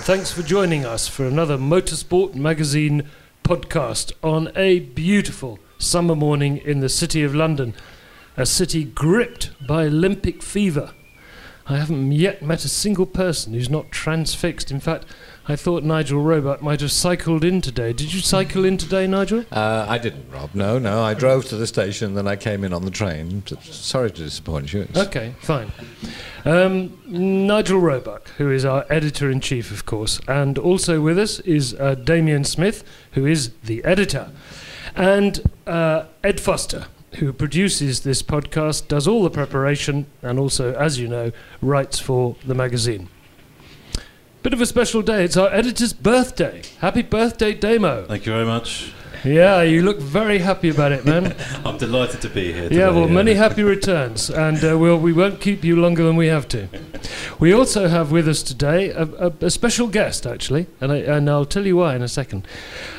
and thanks for joining us for another Motorsport Magazine podcast on a beautiful summer morning in the city of London, a city gripped by Olympic fever. I haven't yet met a single person who's not transfixed. In fact, I thought Nigel Roebuck might have cycled in today. Did you cycle in today, Nigel? Uh, I didn't, Rob. No, no. I drove to the station, then I came in on the train. Sorry to disappoint you. It's- Okay, fine. Um, Nigel Roebuck, who is our editor in chief, of course, and also with us is uh, Damien Smith, who is the editor, and uh, Ed Foster, who produces this podcast, does all the preparation, and also, as you know, writes for the magazine. Bit of a special day. It's our editor's birthday. Happy birthday, Damo. Thank you very much. Yeah, you look very happy about it, man. I'm delighted to be here. Yeah, today, well, many happy returns, and uh, we'll, we won't keep you longer than we have to. We also have with us today a, a, a special guest, actually, and, I, and I'll tell you why in a second.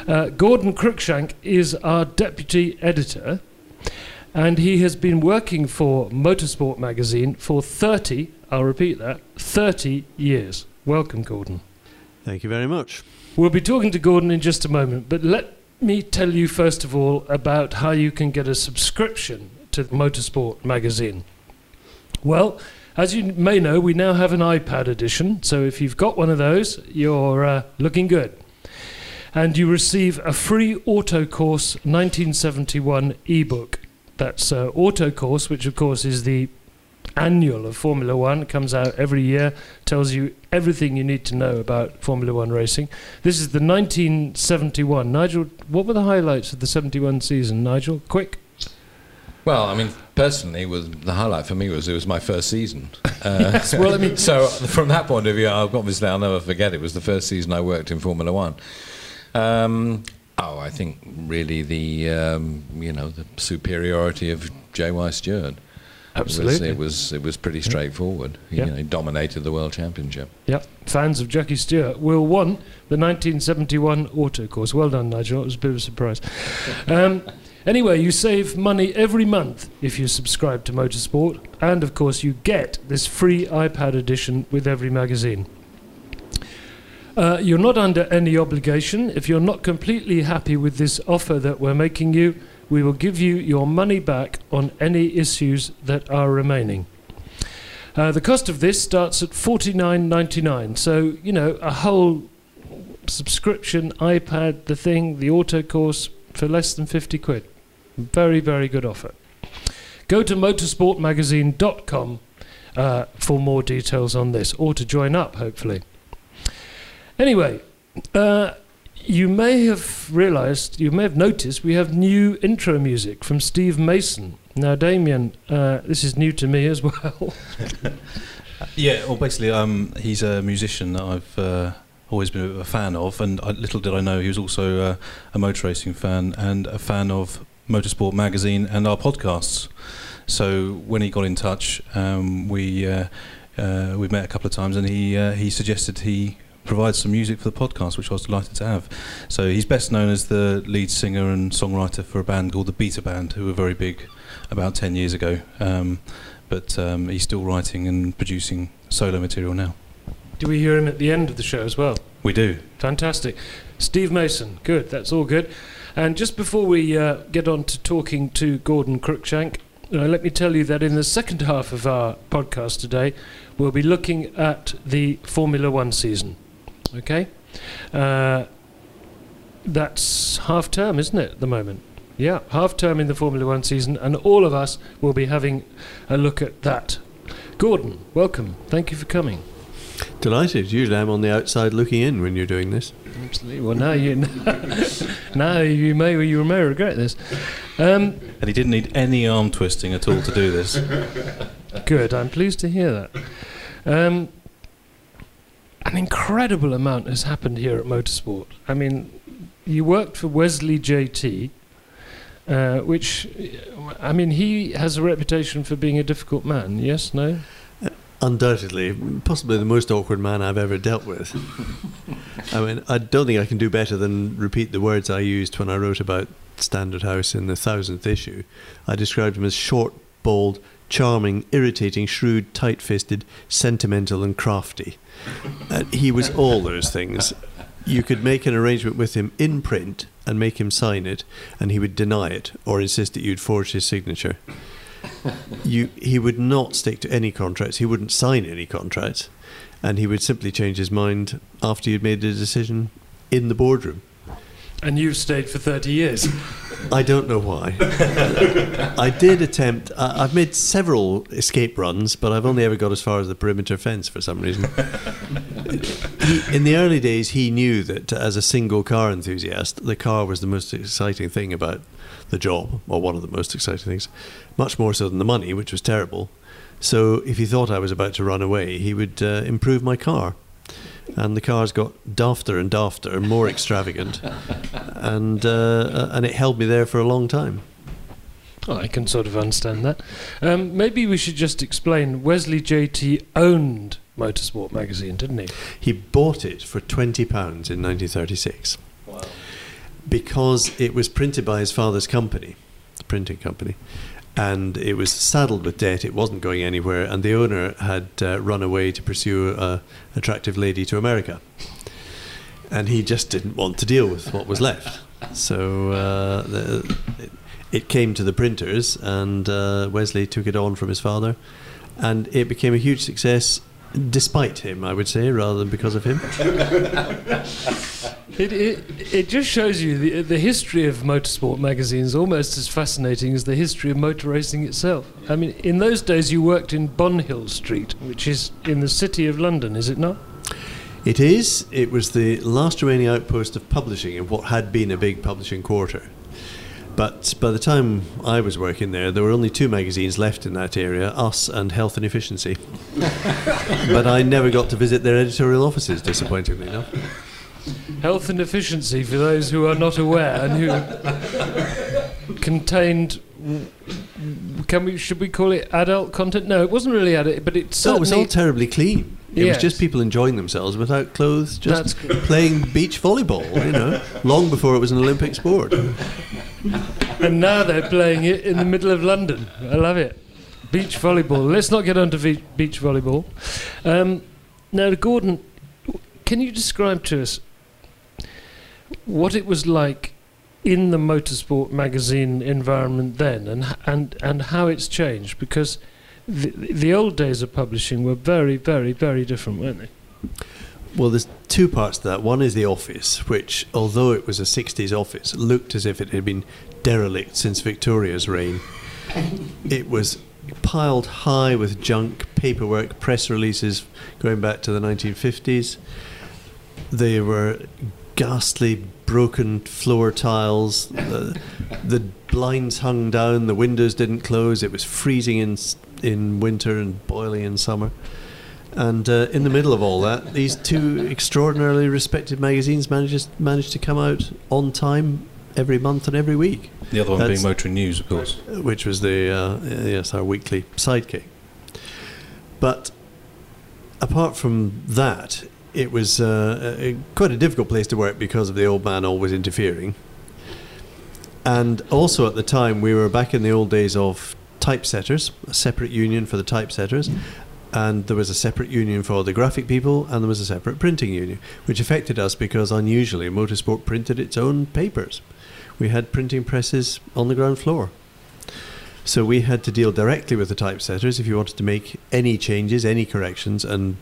Uh, Gordon Cruickshank is our deputy editor, and he has been working for Motorsport magazine for 30, I'll repeat that, 30 years. Welcome, Gordon. Thank you very much. We'll be talking to Gordon in just a moment, but let me tell you first of all about how you can get a subscription to Motorsport magazine. Well, as you may know, we now have an iPad edition, so if you've got one of those, you're uh, looking good. And you receive a free Autocourse 1971 ebook. That's uh, Autocourse, which of course is the annual of Formula One. It comes out every year, tells you everything you need to know about Formula One racing. This is the 1971. Nigel, what were the highlights of the 71 season? Nigel, quick. Well, I mean, personally, was the highlight for me was it was my first season. Uh, well, I mean- so from that point of view, I'll- obviously I'll never forget. It was the first season I worked in Formula One. Um, oh, I think really the um, you know the superiority of J.Y. Stewart. It was, Absolutely. it was it was pretty straightforward. Yeah. You know, he dominated the world championship. Yep. Fans of Jackie Stewart will want the 1971 autocourse. Well done, Nigel. It was a bit of a surprise. Um, anyway, you save money every month if you subscribe to Motorsport, and of course, you get this free iPad edition with every magazine. Uh, you're not under any obligation. If you're not completely happy with this offer that we're making you, we will give you your money back on any issues that are remaining. Uh, the cost of this starts at forty nine ninety nine. So you know a whole subscription, iPad, the thing, the Autocourse for less than fifty quid. Very very good offer. Go to motorsportmagazine.com uh, for more details on this, or to join up, hopefully. Anyway, uh, you may have realised, you may have noticed, we have new intro music from Steve Mason. Now, Damien, uh, this is new to me as well. Yeah, well, basically, um, he's a musician that I've uh, always been a fan of, and I, little did I know he was also uh, a motor racing fan and a fan of Motorsport magazine and our podcasts. So when he got in touch, um, we uh, uh, we met a couple of times, and he uh, he suggested he provide some music for the podcast, which I was delighted to have. So he's best known as the lead singer and songwriter for a band called the Beta Band, who were very big about 10 years ago. Um, but um, he's still writing and producing solo material now. Do we hear him at the end of the show as well? We do. Fantastic. Steve Mason, good, that's all good. And just before we uh, get on to talking to Gordon Cruickshank, uh, let me tell you that in the second half of our podcast today, we'll be looking at the Formula One season. Okay? Uh, that's half term, isn't it, at the moment? Yeah, half term in the Formula One season, and all of us will be having a look at that. Gordon, welcome. Thank you for coming. Delighted. Usually I'm on the outside looking in when you're doing this. Absolutely. Well, now you now you may you may regret this. Um, And he didn't need any arm twisting at all to do this. good. I'm pleased to hear that. Um, an incredible amount has happened here at Motorsport. I mean, you worked for Wesley J. Tee, uh, which, I mean, he has a reputation for being a difficult man. Yes, no. Undoubtedly, possibly the most awkward man I've ever dealt with. I mean, I don't think I can do better than repeat the words I used when I wrote about Standard House in the thousandth issue, I described him as short, bald, charming, irritating, shrewd, tight fisted, sentimental, and crafty. And he was all those things. You could make an arrangement with him in print and make him sign it, and he would deny it or insist that you'd forge his signature. You, he would not stick to any contracts. He wouldn't sign any contracts, and he would simply change his mind after you'd made a decision in the boardroom. And you've stayed for 30 years. I don't know why. I did attempt. I, I've made several escape runs, but I've only ever got as far as the perimeter fence for some reason. he, in the early days, he knew that as a single car enthusiast, the car was the most exciting thing about the job, or one of the most exciting things, much more so than the money, which was terrible. So if he thought I was about to run away, he would uh, improve my car. And the cars got dafter and dafter, and more extravagant, and uh, and it held me there for a long time. Oh, I can sort of understand that. Um, maybe we should just explain Wesley J. Tee owned Motorsport magazine, didn't he? He bought it for twenty pounds in 1936 because it was printed by his father's company, the printing company, and it was saddled with debt. It wasn't going anywhere, and the owner had uh, run away to pursue a attractive lady to America, and he just didn't want to deal with what was left. So uh, the, it, it came to the printers, and uh, Wesley took it on from his father, and it became a huge success. Despite him, I would say, rather than because of him. It, it, it just shows you the, the history of motorsport magazines almost as fascinating as the history of motor racing itself. I mean, in those days you worked in Bonhill Street, which is in the city of London, is it not? It is. It was the last remaining outpost of publishing in what had been a big publishing quarter. But by the time I was working there, there were only two magazines left in that area Us and Health and Efficiency. but I never got to visit their editorial offices, disappointingly enough. Health and Efficiency, for those who are not aware and who contained. Can we should we call it adult content? No, it wasn't really adult, but it So it was all terribly clean. It Yes. was just people enjoying themselves without clothes, just good. playing beach volleyball, you know, long before it was an Olympic sport. and now they're playing it in the middle of London. I love it. Beach volleyball. Let's not get onto beach volleyball. Um, now, Gordon, can you describe to us what it was like in the motorsport magazine environment then, and and and how it's changed? Because the, the old days of publishing were very, very, very different, weren't they? Well, there's two parts to that. One is the office, which, although it was a 60s office, looked as if it had been derelict since Victoria's reign. it was piled high with junk, paperwork, press releases going back to the 1950s. There were ghastly broken floor tiles. The, the blinds hung down. The windows didn't close. It was freezing in in winter and boiling in summer. And uh, in the middle of all that, these two extraordinarily respected magazines managed managed to come out on time every month and every week, The other one That's- being Motoring News, of course. which was the uh, yes our weekly sidekick. But apart from that, it was uh, a, quite a difficult place to work because of the old man always interfering. And also at the time, we were back in the old days of typesetters, a separate union for the typesetters, and there was a separate union for the graphic people, and there was a separate printing union, which affected us because unusually Motorsport printed its own papers. We had printing presses on the ground floor. So we had to deal directly with the typesetters if you wanted to make any changes, any corrections, and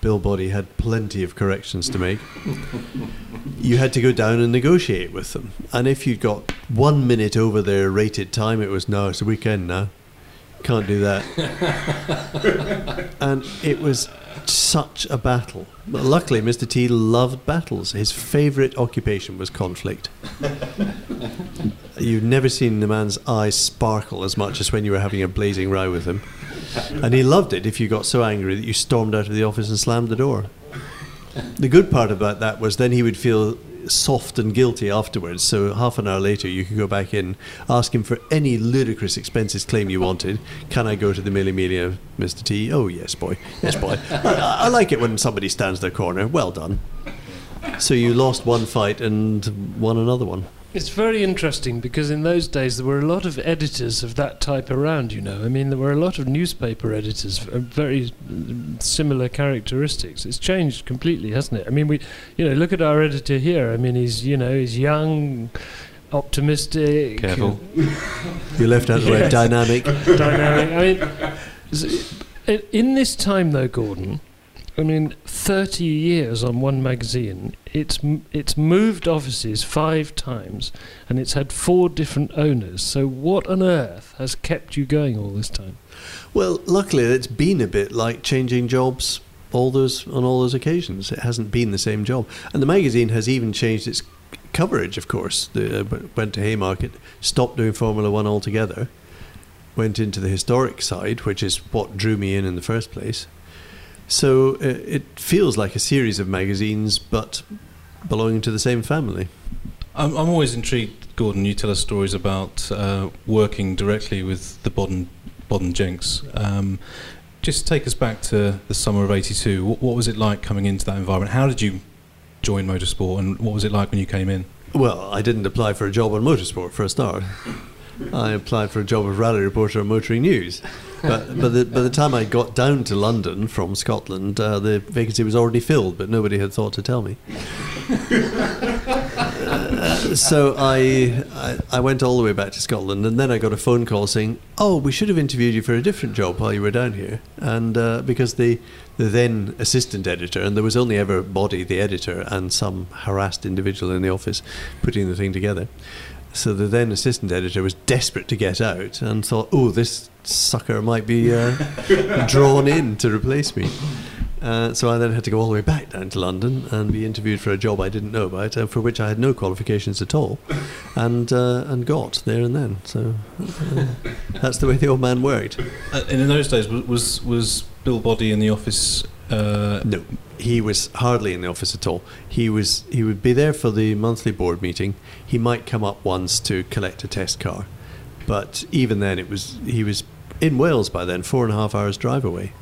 Bill Boddy had plenty of corrections to make. you had to go down and negotiate with them. And if you got one minute over their rated time, it was no, it's a weekend now. Can't do that. and it was such a battle. But luckily, Mr. Tee loved battles. His favourite occupation was conflict. You've never seen the man's eyes sparkle as much as when you were having a blazing row with him. And he loved it if you got so angry that you stormed out of the office and slammed the door. The good part about that was then he would feel soft and guilty afterwards. So half an hour later, you could go back in, ask him for any ludicrous expenses claim you wanted. Can I go to the Mille Miglia, Mr. Tee? Oh, yes, boy. Yes, boy. I, I like it when somebody stands their corner. Well done. So you lost one fight and won another one. It's very interesting because in those days there were a lot of editors of that type around, you know. I mean, there were a lot of newspaper editors of very similar characteristics. It's changed completely, hasn't it? I mean, we, you know, look at our editor here. I mean, he's, you know, he's young, optimistic. Careful. You left out the word dynamic. dynamic. I mean, in this time though, Gordon, I mean, 30 years on one magazine, it's it's moved offices five times, and it's had four different owners. So what on earth has kept you going all this time? Well, luckily, it's been a bit like changing jobs all those on all those occasions. It hasn't been the same job, and the magazine has even changed its coverage. Of course, the, uh, went to Haymarket, stopped doing Formula One altogether, went into the historic side, which is what drew me in in the first place. So uh, it feels like a series of magazines, but belonging to the same family. I'm, I'm always intrigued, Gordon. You tell us stories about uh, working directly with the Bodden, Bodden Jenks. Um, just take us back to the summer of '82. What, what was it like coming into that environment? How did you join motorsport, and what was it like when you came in? Well, I didn't apply for a job on motorsport for a start. I applied for a job as rally reporter on Motoring News. But, but the, by the time I got down to London from Scotland, uh, the vacancy was already filled, but nobody had thought to tell me. Uh, so I, I I went all the way back to Scotland, and then I got a phone call saying, "Oh, we should have interviewed you for a different job while you were down here," and uh, because the the then assistant editor, and there was only ever Boddy, the editor, and some harassed individual in the office putting the thing together. So the then assistant editor was desperate to get out and thought, "Oh, this sucker might be uh, drawn in to replace me." Uh, so I then had to go all the way back down to London and be interviewed for a job I didn't know about, and for which I had no qualifications at all, and uh, and got there and then. So uh, that's the way the old man worked. Uh, and in those days, was was, was Bill Boddy in the office? Uh, No, he was hardly in the office at all. He was he would be there for the monthly board meeting. He might come up once to collect a test car, but even then, it was he was in Wales by then, four and a half hours drive away,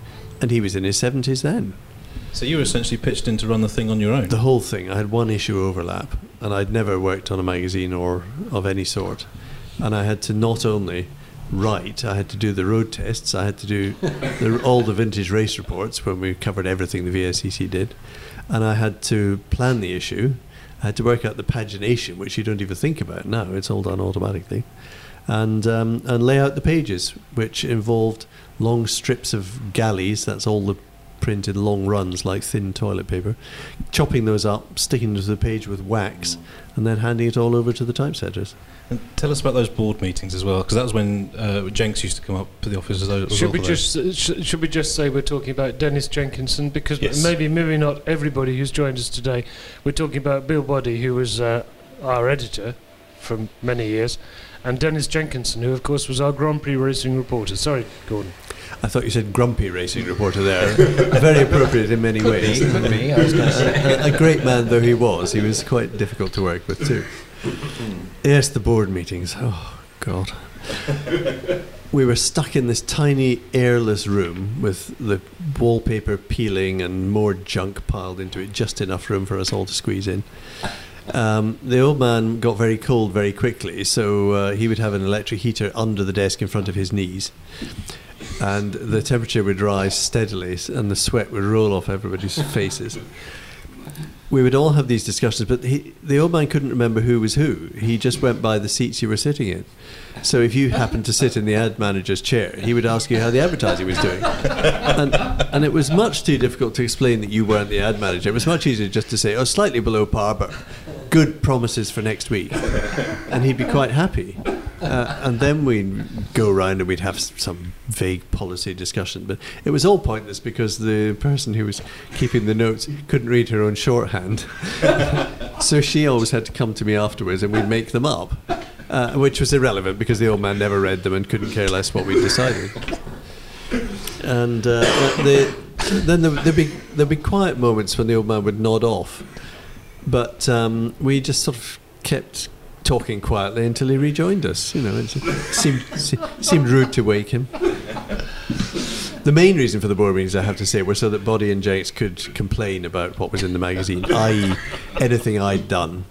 and he was in his seventies then. so you were essentially pitched in to run the thing on your own. The whole thing. I had one issue overlap, and I'd never worked on a magazine or of any sort, and I had to not only write, I had to do the road tests, I had to do the, all the vintage race reports when we covered everything the VSCC did, and I had to plan the issue. I had to work out the pagination, which you don't even think about now. It's all done automatically, and um, and lay out the pages, which involved long strips of galleys. That's all the printed long runs like thin toilet paper, chopping those up, sticking them to the page with wax, and then handing it all over to the typesetters. And tell us about those board meetings as well, because that was when uh, Jenks used to come up to the office as though. Should we just uh, sh- should we just say we're talking about Dennis Jenkinson because Yes. maybe maybe not everybody who's joined us today. We're talking about Bill Boddy, who was uh, our editor for many years, and Dennis Jenkinson, who of course was our Grand Prix racing reporter. Sorry, Gordon. I thought you said grumpy racing reporter there. Very appropriate in many ways. Could be, I was say. a, a great man though he was, he was quite difficult to work with too. Yes, the board meetings. Oh God. We were stuck in this tiny airless room with the wallpaper peeling and more junk piled into it, just enough room for us all to squeeze in. Um, the old man got very cold very quickly, so uh, he would have an electric heater under the desk in front of his knees. And the temperature would rise steadily, and the sweat would roll off everybody's faces. We would all have these discussions, but he, the old man couldn't remember who was who. He just went by the seats you were sitting in. So if you happened to sit in the ad manager's chair, he would ask you how the advertising was doing. And, and it was much too difficult to explain that you weren't the ad manager. It was much easier just to say, oh, slightly below par, but good promises for next week. And he'd be quite happy. Uh, and then we'd go around and we'd have some vague policy discussion. But it was all pointless because the person who was keeping the notes couldn't read her own shorthand. so she always had to come to me afterwards and we'd make them up, uh, which was irrelevant because the old man never read them and couldn't care less what we decided. And uh, the, then there, there'd, be, there'd be quiet moments when the old man would nod off. But um, we just sort of kept talking quietly until he rejoined us. You know, it seemed, se- seemed rude to wake him. The main reason for the board meetings, I have to say, were so that Boddy and Jenks could complain about what was in the magazine, i.e., anything I'd done.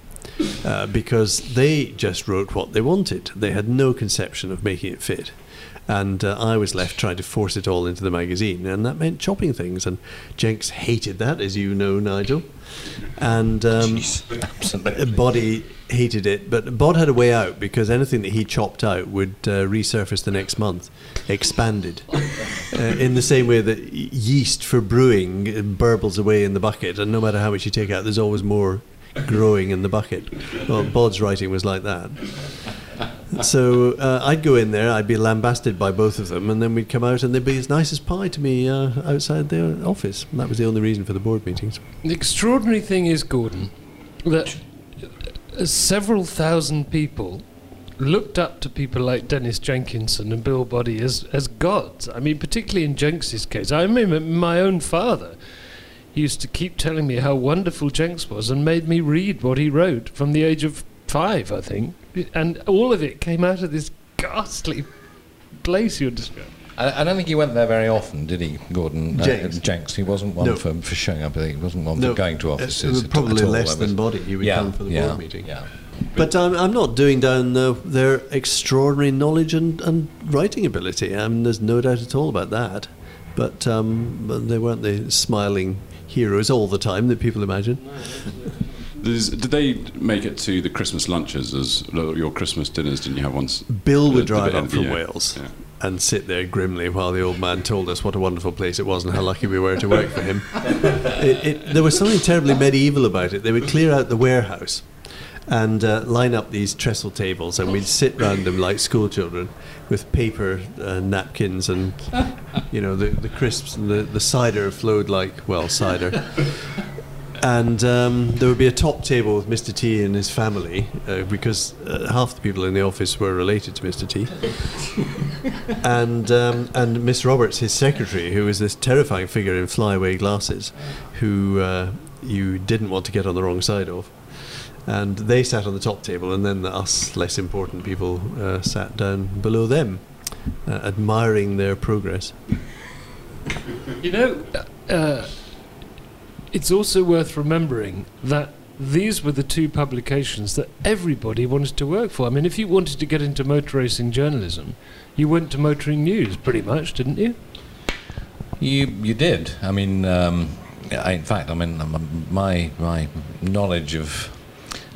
uh, because they just wrote what they wanted. They had no conception of making it fit. And uh, I was left trying to force it all into the magazine, and that meant chopping things. And Jenks hated that, as you know, Nigel. And um, Absolutely. Boddy hated it, but Bod had a way out because anything that he chopped out would uh, resurface the next month, expanded. uh, in the same way that yeast for brewing uh, burbles away in the bucket, and no matter how much you take out, there's always more growing in the bucket. Well, Bod's writing was like that. So uh, I'd go in there, I'd be lambasted by both of them, and then we'd come out and they'd be as nice as pie to me uh, outside their office. And that was the only reason for the board meetings. The extraordinary thing is, Gordon, that several thousand people looked up to people like Dennis Jenkinson and Bill Boddy as, as gods. I mean, particularly in Jenks's case. I remember my own father used to keep telling me how wonderful Jenks was and made me read what he wrote from the age of five, I think. And all of it came out of this ghastly place you're describing. I, I don't think he went there very often, did he, Gordon? Jenks. Uh, Jenks. He wasn't one No. for, for showing up. I think he wasn't one for going to uh, offices. at- probably at all. less I than was- Boddy. He would yeah, come for the yeah, board meeting. Yeah. But I'm, I'm not doing down uh, their extraordinary knowledge and, and writing ability. I mean, there's no doubt at all about that. But um, they weren't the smiling heroes all the time that people imagine. Did they make it to the Christmas lunches as your Christmas dinners? Didn't you have once? Bill would drive up from uh, Wales yeah. And sit there grimly while the old man told us what a wonderful place it was and how lucky we were to work for him. It, it, there was something terribly medieval about it. They would clear out the warehouse and uh, line up these trestle tables, and we'd sit round them like school children with paper uh, napkins and you know the, the crisps and the, the cider flowed like well cider. And um, there would be a top table with Mr. Tee and his family uh, because uh, half the people in the office were related to Mr. Tee. and um, and Miss Roberts, his secretary, who was this terrifying figure in flyaway glasses, who uh, you didn't want to get on the wrong side of. And they sat on the top table, and then the us less important people uh, sat down below them, uh, admiring their progress. You know, uh, it's also worth remembering that these were the two publications that everybody wanted to work for. I mean, if you wanted to get into motor racing journalism, you went to Motoring News, pretty much, didn't you? You you did. I mean, um, I, in fact, I mean, um, my my knowledge of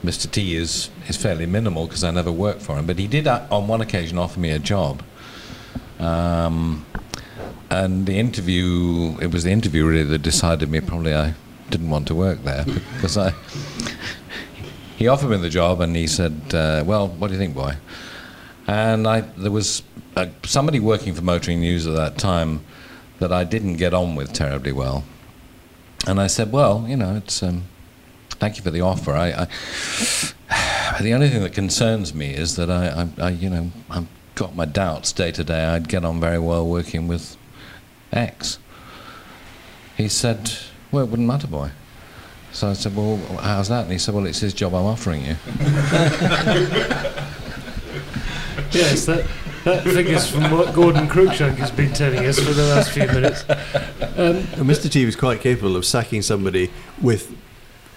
Mr. Tee is is fairly minimal because I never worked for him. But he did, uh, on one occasion, offer me a job. Um, and the interview, it was the interview really that decided me. Probably I didn't want to work there because I. He offered me the job and he said, uh, "Well, what do you think, boy?" And I, there was uh, somebody working for Motoring News at that time that I didn't get on with terribly well. And I said, well, you know, it's um, thank you for the offer. I, I the only thing that concerns me is that I, I, I, you know, I've got my doubts day to day. I'd get on very well working with X. He said, well, it wouldn't matter, boy. So I said, well, how's that? And he said, well, it's his job I'm offering you. Yes, that, that figures from what Gordon Cruickshank has been telling us for the last few minutes. Um, And Mr. Tee was quite capable of sacking somebody with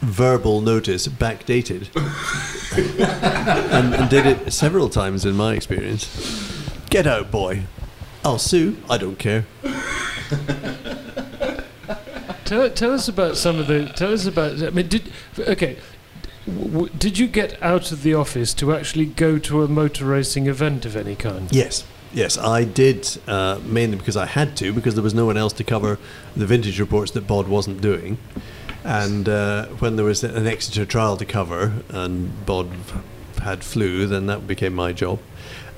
verbal notice backdated and, and did it several times in my experience. Get out, boy. I'll sue. I don't care. tell, tell us about some of the. Tell us about. I mean, did okay. W- did you get out of the office to actually go to a motor racing event of any kind? Yes. Yes, I did, uh, mainly because I had to, because there was no one else to cover the vintage reports that Bod wasn't doing. And uh, when there was an Exeter trial to cover and Bod had flu, then that became my job.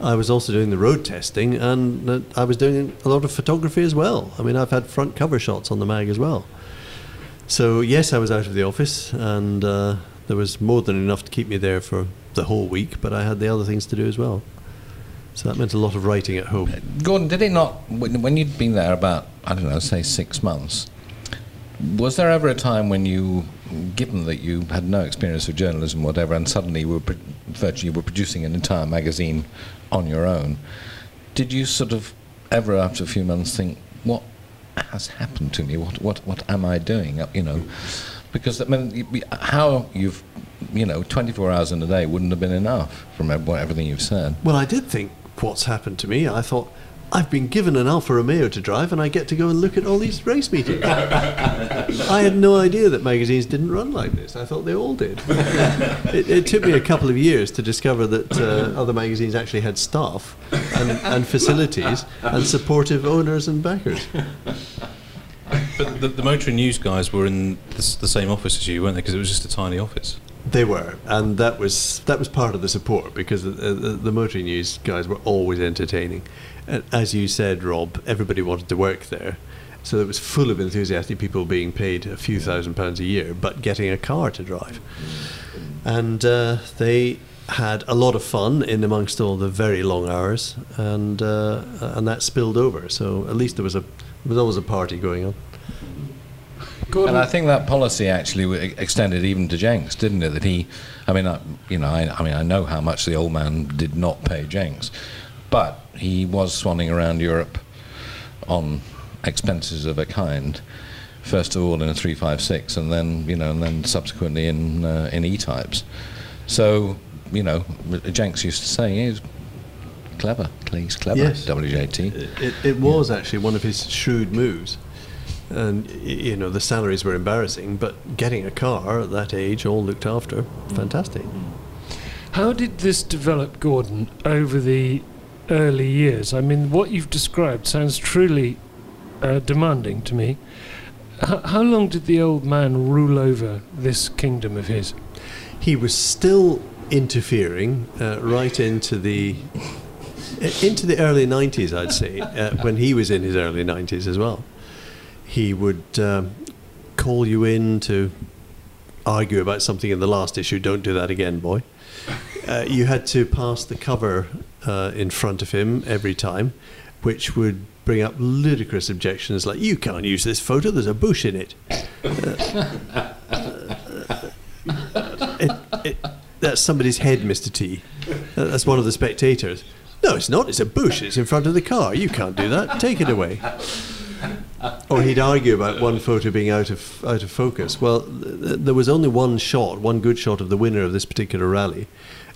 I was also doing the road testing and I was doing a lot of photography as well. I mean, I've had front cover shots on the mag as well. So, yes, I was out of the office and uh, there was more than enough to keep me there for the whole week, but I had the other things to do as well. So that meant a lot of writing at home. Gordon, did it not, when, when you'd been there about, I don't know, say six months, was there ever a time when you, given that you had no experience of journalism, whatever, and suddenly you were pro- virtually were producing an entire magazine on your own, did you sort of ever, after a few months, think, what has happened to me? What what what am I doing? Uh, You know, because I mean, how you've you know, 24 hours in a day wouldn't have been enough from everything you've said. Well, I did think what's happened to me. I thought I've been given an Alfa Romeo to drive, and I get to go and look at all these race meetings. I had no idea that magazines didn't run like this. I thought they all did. it, it took me a couple of years to discover that uh, other magazines actually had staff and, and facilities and supportive owners and backers. But the, the motoring news guys were in the, the same office as you, weren't they? Because it was just a tiny office. They were, and that was that was part of the support because the, the, the motoring news guys were always entertaining. And as you said, Rob, everybody wanted to work there, so it was full of enthusiastic people being paid a few thousand pounds a year, but getting a car to drive. And uh, they had a lot of fun in amongst all the very long hours, and uh, and that spilled over. So at least there was a there was always a party going on. Gordon, And I think that policy actually extended even to Jenks, didn't it? That he, I mean, I, you know, I, I mean, I know how much the old man did not pay Jenks, but he was swanning around Europe on expenses of a kind. First of all in a 356, and then you know, and then subsequently in uh, in E-types. So you know, Jenks used to say he's clever. He's clever. Yes. WJT. It, it, it was actually one of his shrewd moves. And, you know, the salaries were embarrassing, but getting a car at that age, all looked after, fantastic. how did this develop, Gordon, over the early years? I mean, what you've described sounds truly uh, demanding to me. H- how long did the old man rule over this kingdom of his? He was still interfering uh, right into the into the early 90s, I'd say, uh, when he was in his early 90s as well. He would um, call you in to argue about something in the last issue. Don't do that again, boy. Uh, you had to pass the cover uh, in front of him every time, which would bring up ludicrous objections like, "You can't use this photo. There's a bush in it." it, it that's somebody's head, Mr. Tee. Uh, That's one of the spectators. No, it's not. It's a bush. It's in front of the car. You can't do that. Take it away. Or he'd argue about one photo being out of out of focus. Well, th- th- there was only one shot, one good shot of the winner of this particular rally,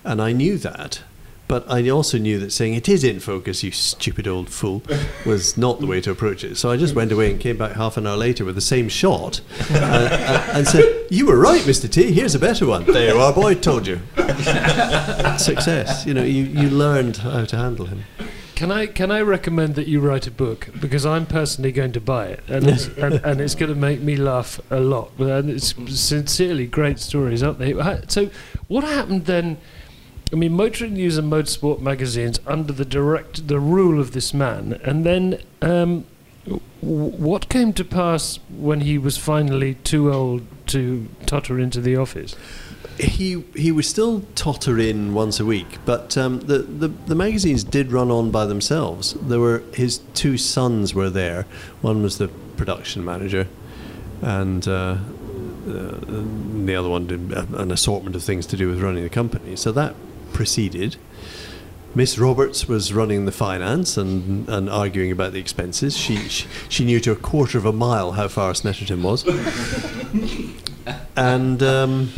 and I knew that. But I also knew that saying it is in focus, you stupid old fool, was not the way to approach it. So I just went away and came back half an hour later with the same shot uh, uh, and said, "You were right, Mr. Tee. Here's a better one. There you are, boy. Told you." Success. You know, you, you learned how to handle him. Can I can I recommend that you write a book because I'm personally going to buy it and it's, and, and it's going to make me laugh a lot. And it's sincerely great stories, aren't they? So, what happened then? I mean, Motoring News and Motorsport magazines under the direct the rule of this man, and then um, w- what came to pass when he was finally too old to totter into the office? He he would still totter in once a week, but um, the, the the magazines did run on by themselves. There were his two sons were there. One was the production manager, and uh, uh, the other one did an assortment of things to do with running the company. So that proceeded. Miss Roberts was running the finance and, and arguing about the expenses. She, she she knew to a quarter of a mile how far Snetterton was, and um,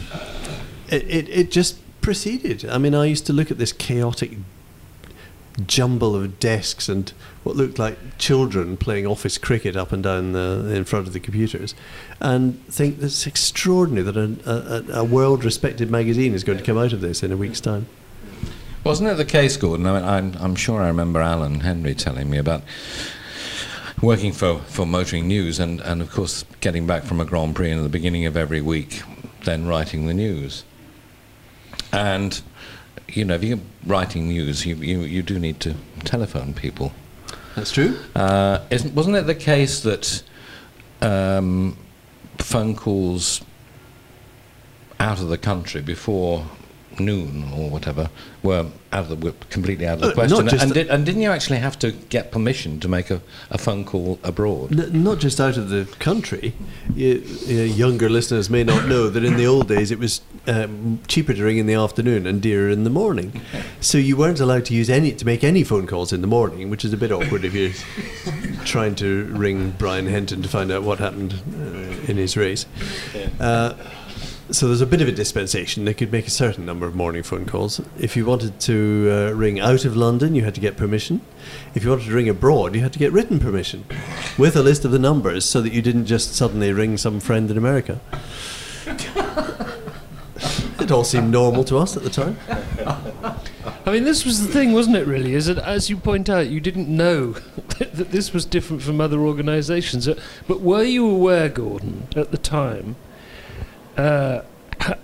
it, it it just proceeded. I mean, I used to look at this chaotic jumble of desks and what looked like children playing office cricket up and down the, in front of the computers, and think it's extraordinary that a, a, a world-respected magazine is going to come out of this in a week's time. Wasn't it the case, Gordon? I mean, I'm, I'm sure I remember Alan Henry telling me about working for, for Motoring News and, and, of course, getting back from a Grand Prix in the beginning of every week, then writing the news. And, you know, if you're writing news, you, you, you do need to telephone people. That's true. Uh, isn't, wasn't it the case that um, phone calls out of the country before noon or whatever were out of the were completely out of the Uh, question? And, did, and didn't you actually have to get permission to make a, a phone call abroad? N- not just out of the country. You, you younger listeners may not know that in the old days it was um, cheaper to ring in the afternoon and dearer in the morning. So you weren't allowed to use any to make any phone calls in the morning, which is a bit awkward if you're trying to ring Brian Henton to find out what happened uh, in his race. Uh, So there's a bit of a dispensation. They could make a certain number of morning phone calls. If you wanted to uh, ring out of London, you had to get permission. If you wanted to ring abroad, you had to get written permission with a list of the numbers so that you didn't just suddenly ring some friend in America. it all seemed normal to us at the time. I mean, this was the thing, wasn't it? Really, is that as you point out, you didn't know that this was different from other organisations. Uh, But were you aware, Gordon, at the time, uh,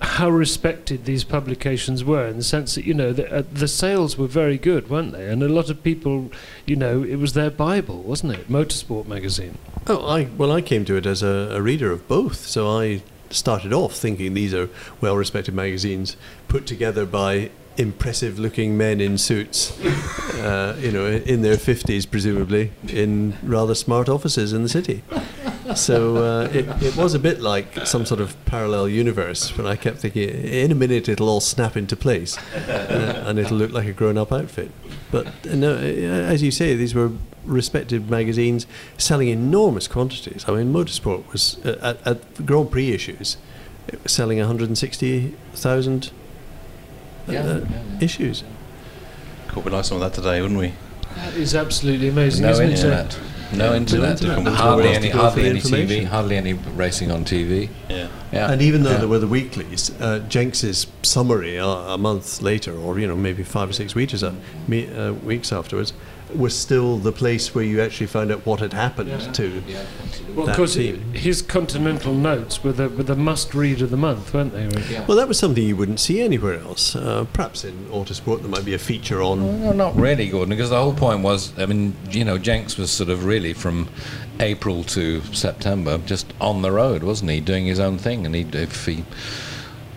how respected these publications were in the sense that you know the, uh, the sales were very good, weren't they? And a lot of people, you know, it was their bible, wasn't it? Motorsport magazine. Oh, I well, I came to it as a, a reader of both, so I started off thinking these are well-respected magazines put together by impressive-looking men in suits, uh, you know, in their fifties, presumably, in rather smart offices in the city. So uh, it, it was a bit like some sort of parallel universe, but I kept thinking, in a minute it'll all snap into place, uh, and it'll look like a grown-up outfit. But uh, no, uh, as you say, these were respected magazines selling enormous quantities. I mean, Motorsport was uh, at, at Grand Prix issues it was selling 160,000 uh, issues. Cool, we'd like some of that today, wouldn't we? That is absolutely amazing, No isn't internet. it? No internet. internet. Hardly any, to go for hardly any TV. Hardly any racing on TV. Yeah. Yeah. And even though Yeah. there were the weeklies, uh, Jenks's summary a, a month later, or you know maybe five or six weeks, uh, me, uh, weeks afterwards, was still the place where you actually found out what had happened Yeah. to Well, that because team. his Continental Notes were the, were the must-read of the month, weren't they? really? Yeah. Well, that was something you wouldn't see anywhere else. Uh, perhaps in Autosport there might be a feature on. Well, not really, Gordon, because the whole point was, I mean, you know, Jenks was sort of really from April to September just on the road, wasn't he, doing his own thing, and he if he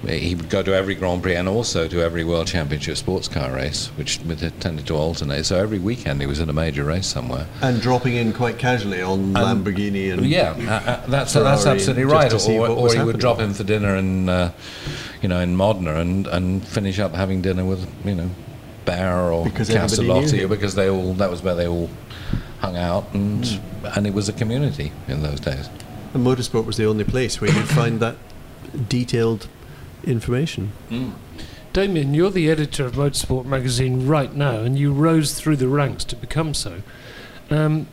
he would go to every Grand Prix and also to every World Championship sports car race, which tended to alternate. So every weekend he was in a major race somewhere. And dropping in quite casually on Lamborghini and Yeah, uh, uh, that's that's absolutely right. Or, or he would drop in for dinner in, uh, you know, in Modena and, and finish up having dinner with, you know, Behra or Because Castellotti because they all that was where they all hung out and Hmm. and it was a community in those days. And Motorsport was the only place where you'd find that detailed information. Damien, you're the editor of Motorsport magazine right now, and you rose through the ranks to become so. Um,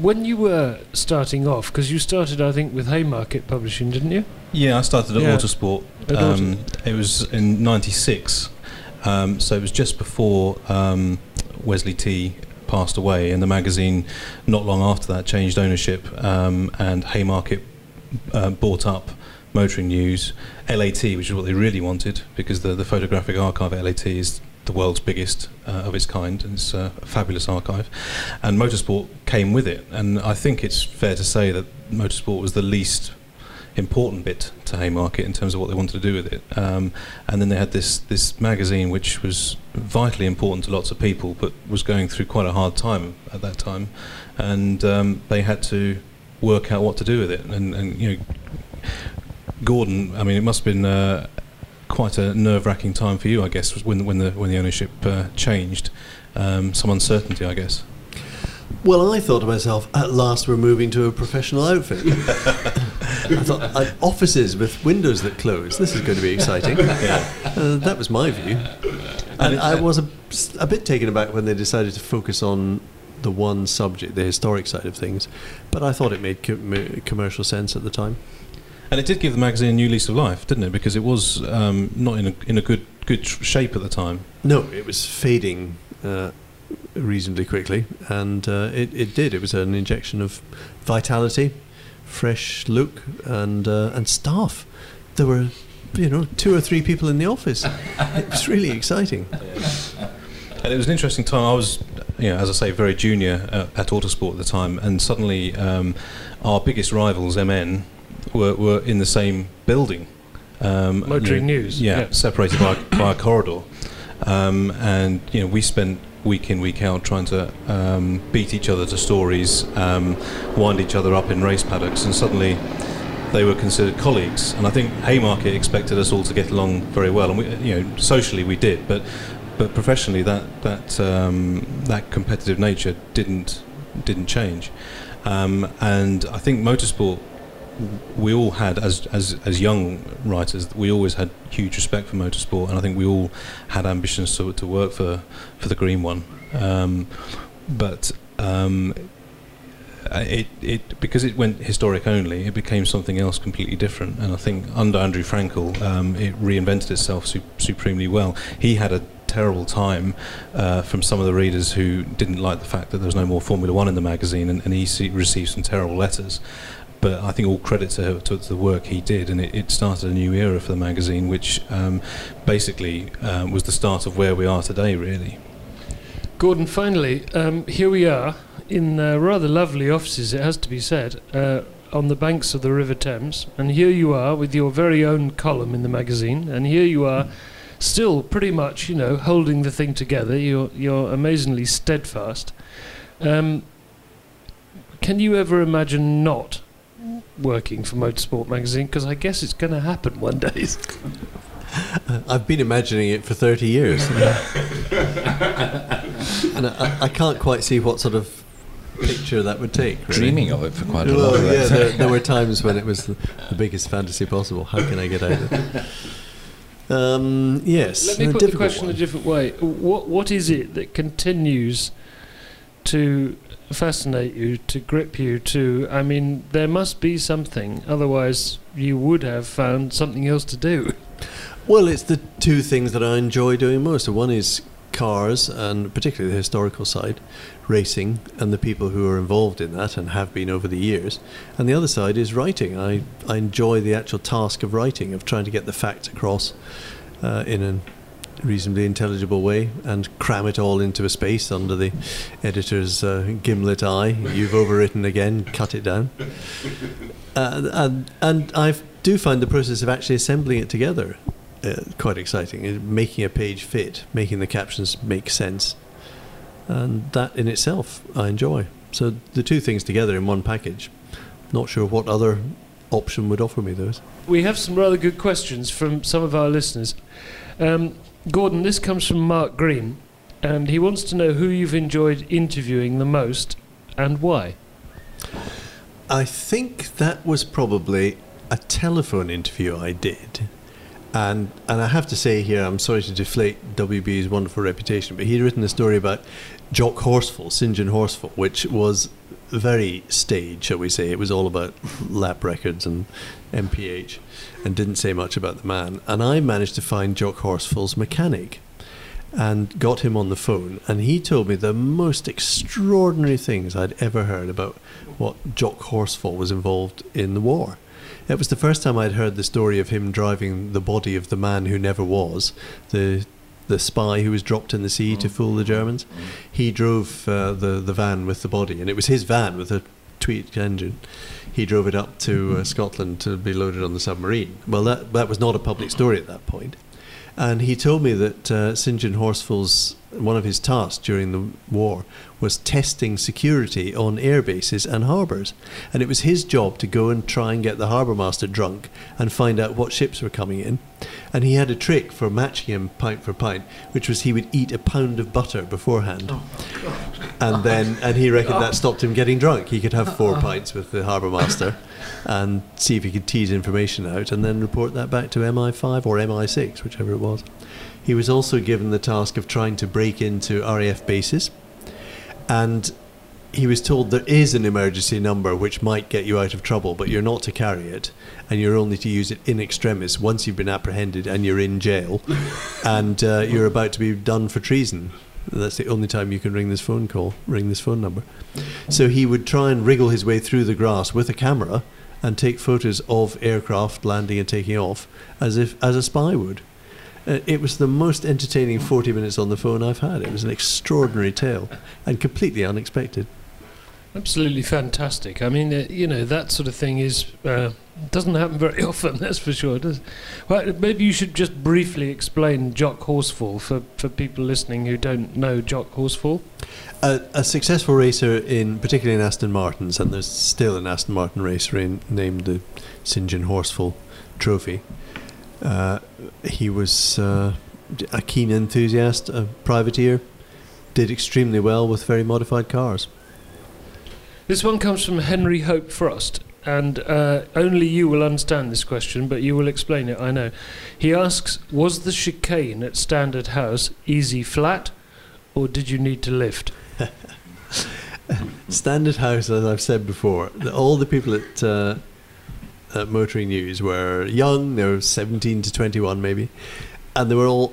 when you were starting off, because you started, I think, with Haymarket Publishing, didn't you? Yeah, I started at Yeah. Autosport. At Um, it was in '96, um, so it was just before um, Wesley Tee passed away, and the magazine, not long after that, changed ownership, um, and Haymarket uh, bought up Motoring News, LAT, which is what they really wanted, because the, the photographic archive at LAT is the world's biggest uh, of its kind, and it's uh, a fabulous archive. And Motorsport came with it, and I think it's fair to say that Motorsport was the least important bit to Haymarket in terms of what they wanted to do with it. Um, and then they had this this magazine which was vitally important to lots of people, but was going through quite a hard time at that time, and um, they had to work out what to do with it. And, and you know, Gordon, I mean, it must have been. Uh, Quite a nerve-wracking time for you, I guess, when when the when the ownership uh, changed. Um, some uncertainty, I guess. Well, I thought to myself, at last we're moving to a professional outfit. I thought, uh, offices with windows that close. This is going to be exciting. Uh, that was my view. And I was a, a bit taken aback when they decided to focus on the one subject, the historic side of things. But I thought it made com- commercial sense at the time. And it did give the magazine a new lease of life, didn't it? Because it was um, not in a, in a good good shape at the time. No, it was fading uh, reasonably quickly, and uh, it, it did. It was an injection of vitality, fresh look, and uh, and staff. There were, you know, two or three people in the office. It was really exciting. And it was an interesting time. I was, you know, as I say, very junior uh, at Autosport at the time, and suddenly um, our biggest rivals, MN, were, were in the same building. Um, Motoring you know, News, Yeah, yeah. separated by, by a corridor. Um, and, you know, we spent week in, week out trying to um, beat each other to stories, um, wind each other up in race paddocks, and suddenly they were considered colleagues. And I think Haymarket expected us all to get along very well, and we, you know, socially we did, but but professionally that that um, that competitive nature didn't didn't change. Um, and I think motorsport we all had, as, as, as young writers, we always had huge respect for motorsport, and I think we all had ambitions to, to work for, for the Green One. Um, but um, uh, it, it because it went historic only, it became something else completely different. And I think under Andrew Frankel, um, it reinvented itself su- supremely well. He had a terrible time uh, from some of the readers who didn't like the fact that there was no more Formula One in the magazine, and, and he received some terrible letters. But I think all credit to, to, to the work he did, and it, it, started a new era for the magazine, which um, basically um, was the start of where we are today, really. Gordon, finally, um, here we are in uh, rather lovely offices, it has to be said, uh, on the banks of the River Thames. And here you are with your very own column in the magazine. And here you are, still pretty much, you know, holding the thing together. You're, you're amazingly steadfast. Um, can you ever imagine not working for Motorsport magazine? Because I guess it's going to happen one day. I've been imagining it for 30 years. and I, I, can't quite see what sort of picture that would take. Really. Dreaming of it for quite a well, while. Yeah, there, there, were times when it was the, the, biggest fantasy possible. How can I get out of it? Um, yes. Let me put the question one. a different way. What What is it that continues to fascinate you, to grip you, to. I mean, there must be something, otherwise, you would have found something else to do. Well, it's the two things that I enjoy doing most. One is cars, and particularly the historical side, racing, and the people who are involved in that and have been over the years. And the other side is writing. I, I enjoy the actual task of writing, of trying to get the facts across uh, in a reasonably intelligible way and cram it all into a space under the editor's uh, gimlet eye. You've overwritten again, cut it down. Uh, and and I do find the process of actually assembling it together uh, quite exciting. Making a page fit, making the captions make sense, and that in itself I enjoy. So the two things together in one package. Not sure what other option would offer me those. We have some rather good questions from some of our listeners. Um, Gordon, this comes from Mark Green, and he wants to know who you've enjoyed interviewing the most and why. I think that was probably a telephone interview I did and and I have to say here, I'm sorry to deflate WB's wonderful reputation, but he'd written a story about Jock Horsfall, St John Horsfall, which was very stage, shall we say. It was all about lap records and MPH, and didn't say much about the man. And I managed to find Jock Horsfall's mechanic and got him on the phone, and he told me the most extraordinary things I'd ever heard about what Jock Horsfall was involved in the war. It was the first time I'd heard the story of him driving the body of the man who never was, the the spy who was dropped in the sea to fool the Germans. He drove uh, the the van with the body, and it was his van with a tweaked engine. He drove it up to uh, Scotland to be loaded on the submarine. Well, that that was not a public story at that point. And he told me that uh, St John Horsfall's one of his tasks during the war was testing security on air bases and harbours. And it was his job to go and try and get the harbour master drunk and find out what ships were coming in. And he had a trick for matching him pint for pint, which was he would eat a pound of butter beforehand. Oh, and then and he reckoned that stopped him getting drunk. He could have four pints with the harbour master and see if he could tease information out and then report that back to MI5 or MI6, whichever it was. He was also given the task of trying to break into RAF bases, and he was told there is an emergency number which might get you out of trouble, but you're not to carry it, and you're only to use it in extremis once you've been apprehended and you're in jail, and uh, you're about to be done for treason. That's the only time you can ring this phone call, ring this phone number. So he would try and wriggle his way through the grass with a camera and take photos of aircraft landing and taking off as if as a spy would. Uh, it was the most entertaining 40 minutes on the phone I've had. It was an extraordinary tale and completely unexpected. Absolutely fantastic. I mean, uh, you know, that sort of thing is uh, doesn't happen very often. That's for sure. Does well, maybe you should just briefly explain Jock Horsfall for, for people listening who don't know Jock Horsfall. A, a, successful racer in, particularly in Aston Martins, and there's still an Aston Martin racer in, named the St John Horsfall Trophy. Uh, he was uh, a keen enthusiast, a privateer, did extremely well with very modified cars. This one comes from Henry Hope Frost, and uh, only you will understand this question, but you will explain it, I know. He asks Was the chicane at Standard House easy flat, or did you need to lift? Standard House, as I've said before, all the people at, uh, at Motoring News were young, they were 17 to 21 maybe, and they were all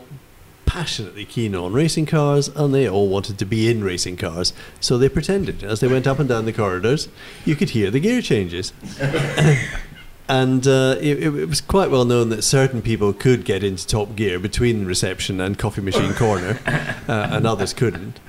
passionately keen on racing cars and they all wanted to be in racing cars. So they pretended. As they went up and down the corridors, you could hear the gear changes. and uh, it, it was quite well known that certain people could get into top gear between reception and coffee machine corner, uh, and others couldn't.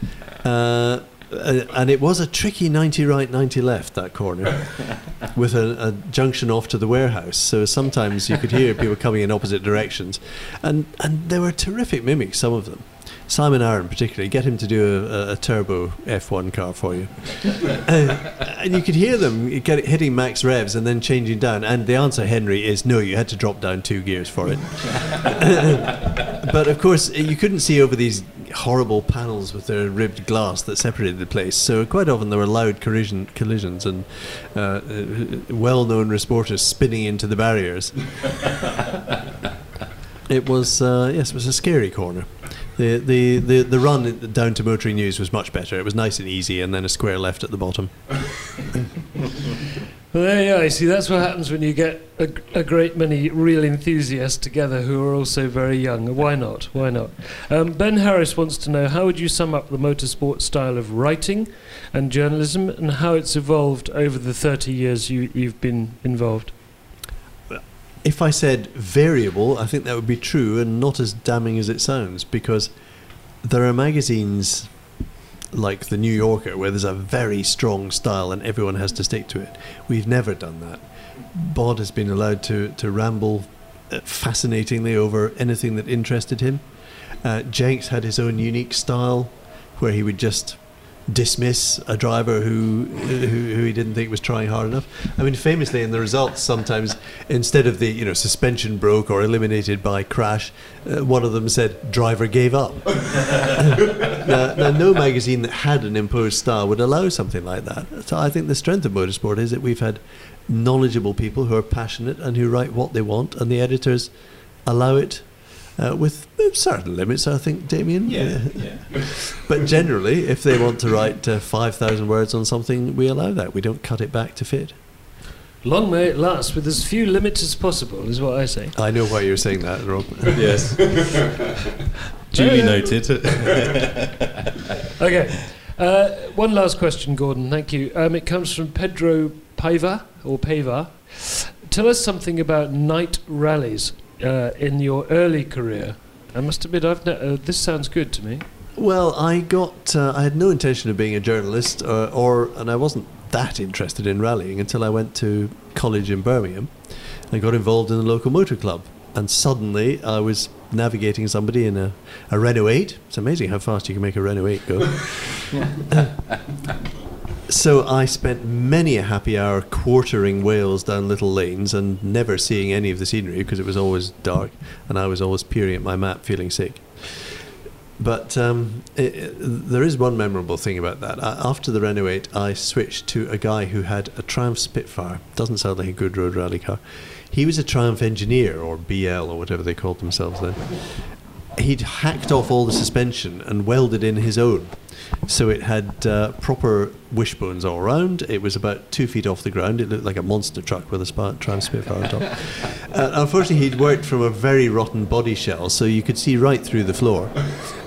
Uh, uh, and it was a tricky 90 right, 90 left, that corner, with a, a, junction off to the warehouse. So sometimes you could hear people coming in opposite directions. And, and they were terrific mimics, some of them. Simon Arron, particularly, get him to do a, a turbo F1 car for you. uh, and you could hear them hitting max revs and then changing down. And the answer, Henry, is no, you had to drop down two gears for it. but of course, you couldn't see over these horrible panels with their ribbed glass that separated the place. So quite often there were loud collision, collisions and uh, uh well-known reporters spinning into the barriers. it was uh, yes, it was a scary corner. The, the, the, the run down to Motoring News was much better. It was nice and easy, and then a square left at the bottom. Well, there you are. See, that's what happens when you get a, a, great many real enthusiasts together who are also very young. Why not? Why not? Um, ben Harris wants to know how would you sum up the motorsport style of writing and journalism and how it's evolved over the 30 years you, you've been involved? If I said variable, I think that would be true and not as damning as it sounds because there are magazines like the New Yorker, where there's a very strong style and everyone has to stick to it. We've never done that. Bod has been allowed to, to ramble uh, fascinatingly over anything that interested him. Uh, Jenks had his own unique style where he would just dismiss a driver who, who, who he didn't think was trying hard enough. I mean, famously in the results, sometimes instead of the you know suspension broke or eliminated by crash, uh, one of them said driver gave up. now, now, no magazine that had an imposed style would allow something like that. So I think the strength of motorsport is that we've had knowledgeable people who are passionate and who write what they want, and the editors allow it uh, with certain limits, I think, Damien. Yeah, yeah. but generally, if they want to write uh, 5,000 words on something, we allow that. We don't cut it back to fit. Long may it last with as few limits as possible, is what I say. I know why you're saying that, Rob. yes. Duly noted. okay. Uh, one last question, Gordon. Thank you. Um, it comes from Pedro Paiva, or Paiva. Tell us something about night rallies uh, in your early career. I must admit, I've ne- uh, this sounds good to me. Well, I got uh, I had no intention of being a journalist, uh, or and I wasn't that interested in rallying until I went to college in Birmingham. I got involved in the local motor club, and suddenly I was navigating somebody in a, a Renault 8. It's amazing how fast you can make a Renault 8 go. So I spent many a happy hour quartering Wales down little lanes and never seeing any of the scenery because it was always dark and I was always peering at my map feeling sick. But um, it, it, there is one memorable thing about that. I, after the Renault 8, I switched to a guy who had a Triumph Spitfire. Doesn't sound like a good road rally car. He was a Triumph engineer, or BL, or whatever they called themselves then. He'd hacked off all the suspension and welded in his own. So it had uh, proper wishbones all around. It was about two feet off the ground. It looked like a monster truck with a Sp- Spitfire on top. Uh, unfortunately, he'd worked from a very rotten body shell, so you could see right through the floor.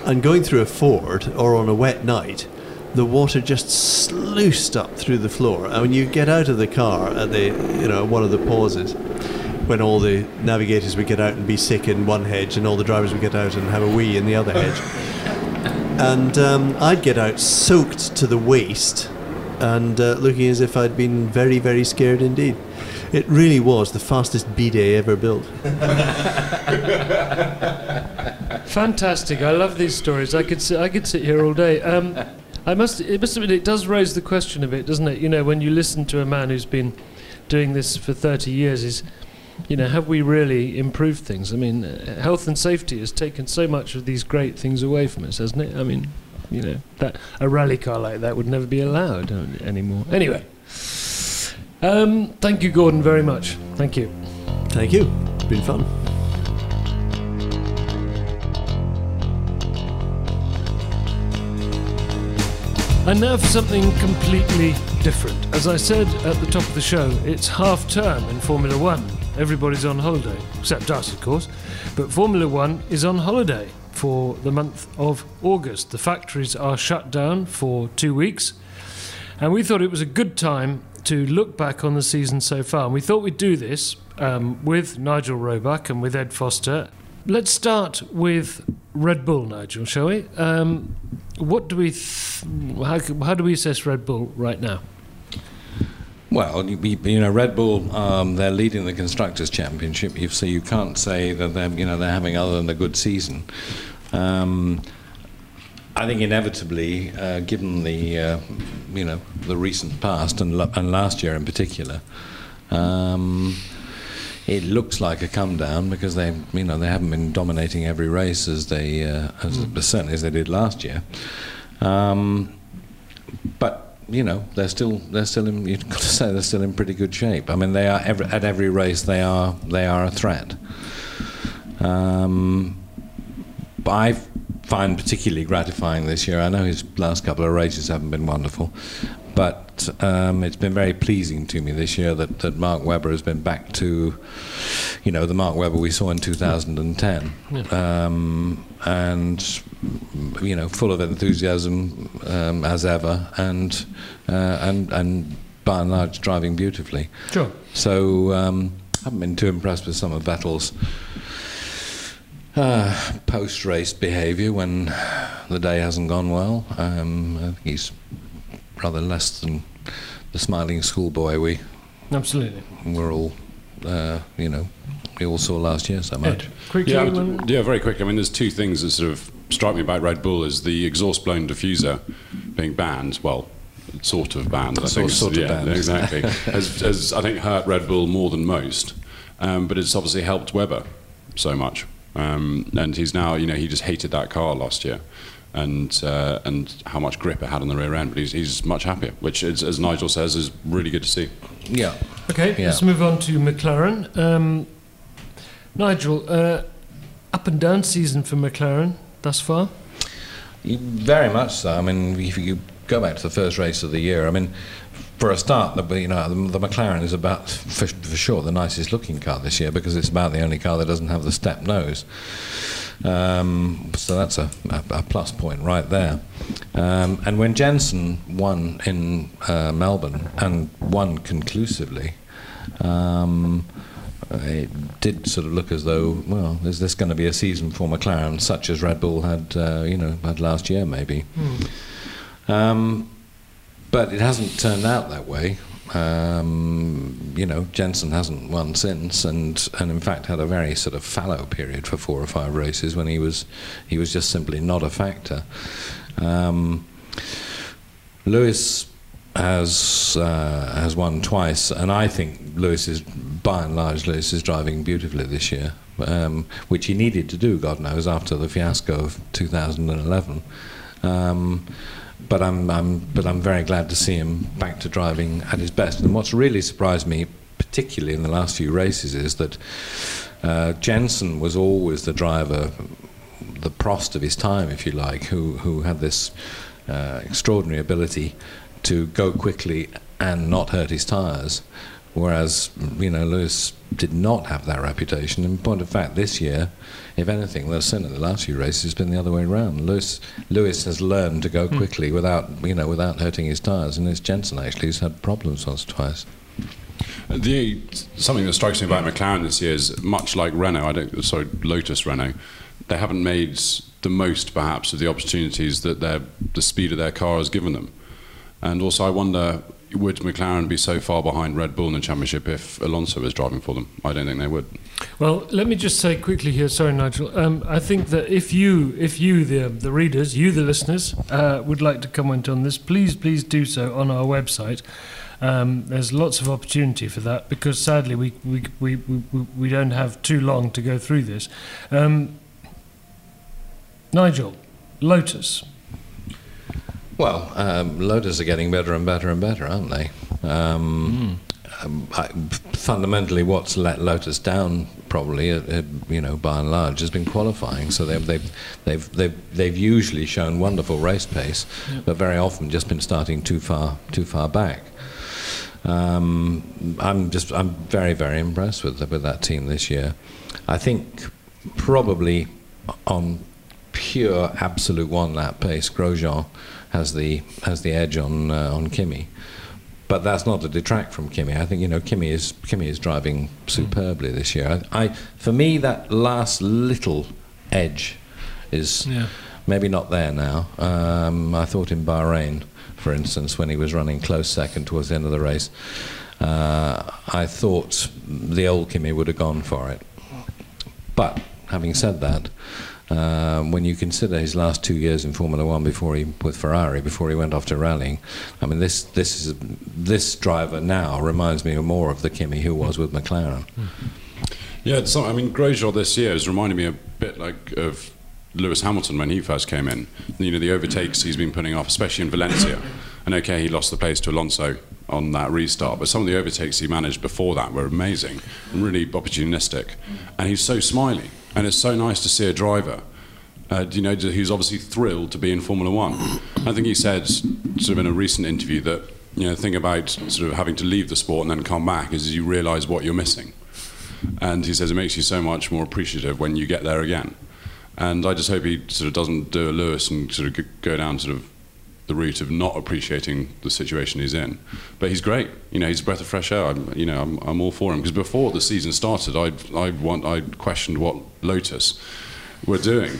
And going through a ford or on a wet night, the water just sluiced up through the floor. And when you get out of the car at the, you know, one of the pauses, when all the navigators would get out and be sick in one hedge, and all the drivers would get out and have a wee in the other hedge and um, I'd get out soaked to the waist and uh, looking as if I'd been very, very scared indeed. It really was the fastest B-day ever built. Fantastic! I love these stories. I could sit, I could sit here all day. Um, I must. It must admit, it does raise the question a bit, doesn't it? You know, when you listen to a man who's been doing this for 30 years, is you know, have we really improved things? I mean, uh, health and safety has taken so much of these great things away from us, hasn't it? I mean, you know, that a rally car like that would never be allowed uh, anymore. Anyway, Um, thank you, Gordon, very much. Thank you. Thank you. It's been fun. And now for something completely different. As I said at the top of the show, it's half term in Formula One. Everybody's on holiday, except us, of course. But Formula One is on holiday for the month of August. The factories are shut down for two weeks. And we thought it was a good time to look back on the season so far. And we thought we'd do this um, with Nigel Roebuck and with Ed Foster. Let's start with Red Bull, Nigel, shall we? Um, what do we, th- how, how do we assess Red Bull right now? Well, you, you know, Red Bull, um, they're leading the constructors' championship. So you can't say that they're, you know, they're having other than a good season. Um, I think inevitably, uh, given the, uh, you know, the recent past and, and last year in particular, um, it looks like a come down because they, you know, they haven't been dominating every race as they, uh, as, as certainly as they did last year. Um, but you know they're still they're still in you've got to say they're still in pretty good shape. I mean they are every, at every race they are they are a threat. Um, I find particularly gratifying this year. I know his last couple of races haven't been wonderful, but um, it's been very pleasing to me this year that, that Mark Webber has been back to, you know, the Mark Webber we saw in 2010, um, and you know, full of enthusiasm um, as ever, and uh, and and by and large driving beautifully. Sure. So um, I haven't been too impressed with some of Vettel's uh, post-race behaviour when the day hasn't gone well. Um, I think he's rather less than the smiling schoolboy we Absolutely. we're all, uh, you know, we all saw last year so much. Ed, quickly. Yeah, when- yeah, very quick. I mean, there's two things that sort of strike me about Red Bull: is the exhaust-blown diffuser being banned. Well, sort of banned. I Sort- think. sort of yeah, banned. exactly. has, has I think hurt Red Bull more than most, um, but it's obviously helped Webber so much. Um, and he's now, you know, he just hated that car last year. And uh, and how much grip it had on the rear end, but he's, he's much happier, which, is, as Nigel says, is really good to see. Yeah. Okay, Yeah. let's move on to McLaren. Um, Nigel, uh, up and down season for McLaren thus far. Very much so. I mean, if you go back to the first race of the year, I mean, for a start, the, you know, the, the McLaren is about, for, for sure, the nicest looking car this year because it's about the only car that doesn't have the step nose. Um, so that's a, a, a plus point right there. Um, and when Jenson won in uh, Melbourne and won conclusively, um, it did sort of look as though, well, is this going to be a season for McLaren such as Red Bull had, uh, you know, had last year maybe? Um, but it hasn't turned out that way. Um, you know, Jenson hasn't won since, and and in fact had a very sort of fallow period for four or five races when he was he was just simply not a factor. Um, Lewis has uh, has won twice, and I think Lewis is by and large Lewis is driving beautifully this year, um, which he needed to do, God knows, after the fiasco of 2011. But I'm, I'm but I'm very glad to see him back to driving at his best. And what's really surprised me, particularly in the last few races, is that uh, Jenson was always the driver, the Prost of his time, if you like, who who had this uh, extraordinary ability to go quickly and not hurt his tyres. Whereas, you know, Lewis did not have that reputation. In point of fact, this year, if anything, the certainly the last few races has been the other way around. Lewis, Lewis has learned to go hmm. quickly without, you know, without hurting his tyres, and it's Jenson actually who's had problems once or twice. The something that strikes me about McLaren this year is much like Renault. I don't sorry Lotus Renault. They haven't made the most perhaps of the opportunities that their the speed of their car has given them. And also, I wonder would McLaren be so far behind Red Bull in the championship if Alonso was driving for them? I don't think they would. Well, let me just say quickly here. Sorry, Nigel. Um, I think that if you, if you, the the readers, you, the listeners, uh, would like to comment on this, please, please do so on our website. Um, there's lots of opportunity for that because sadly we we, we, we, we- we don't have too long to go through this. Um, Nigel, Lotus. Well, um, Lotus are getting better and better and better, aren't they? Um, um, I, fundamentally, what's let Lotus down, probably, uh, uh, you know, by and large, has been qualifying. So they've they've they've they've, they've usually shown wonderful race pace, but very often just been starting too far too far back. Um, I'm just I'm very very impressed with with that team this year. I think probably on pure absolute one lap pace, Grosjean has the has the edge on uh, on Kimi. But that's not to detract from Kimi. I think you know Kimi is Kimi is driving superbly this year. I, I for me that last little edge is Yeah. maybe not there now. Um, I thought in Bahrain, for instance, when he was running close second towards the end of the race, uh, I thought the old Kimi would have gone for it. But having said that, um, when you consider his last two years in Formula One before he with Ferrari, before he went off to rallying, I mean this this is this driver now reminds me more of the Kimi who was with McLaren. Yeah, I mean, Grosjean this year has reminded me a bit like of Lewis Hamilton when he first came in. You know, the overtakes he's been putting off, especially in Valencia. And okay, he lost the place to Alonso on that restart, but some of the overtakes he managed before that were amazing and really opportunistic. And he's so smiley, and it's so nice to see a driver. Uh, you know, who's obviously thrilled to be in Formula One. I think he said, sort of in a recent interview, that you know, the thing about sort of having to leave the sport and then come back is you realise what you're missing. And he says it makes you so much more appreciative when you get there again. And I just hope he sort of doesn't do a Lewis and sort of go down sort of the route of not appreciating the situation he's in. But he's great. You know, he's a breath of fresh air. I'm, you know, I'm, I'm all for him because before the season started, I I want I questioned what Lotus were doing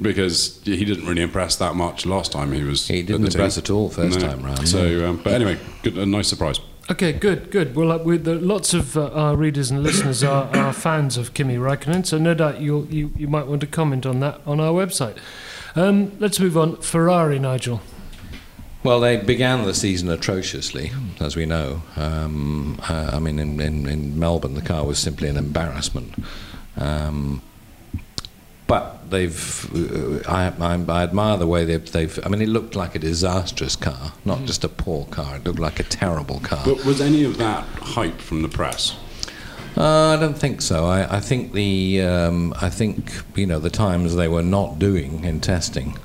because he didn't really impress that much last time he was. He didn't the team. impress at all first time round. So, um, but anyway, good, a nice surprise. Okay, good, good. Well, uh, we, the, lots of uh, our readers and listeners are, are fans of Kimi Raikkonen, so no doubt you'll, you you might want to comment on that on our website. Um, let's move on. Ferrari, Nigel. Well, they began the season atrociously, as we know. Um, uh, I mean, in, in, in Melbourne, the car was simply an embarrassment. Um, but they've, uh, I, I, I admire the way they've, they've, I mean, it looked like a disastrous car, not just a poor car. It looked like a terrible car. But was any of that hype from the press? Uh, I don't think so. I, I think the um, I think you know the times they were not doing in testing,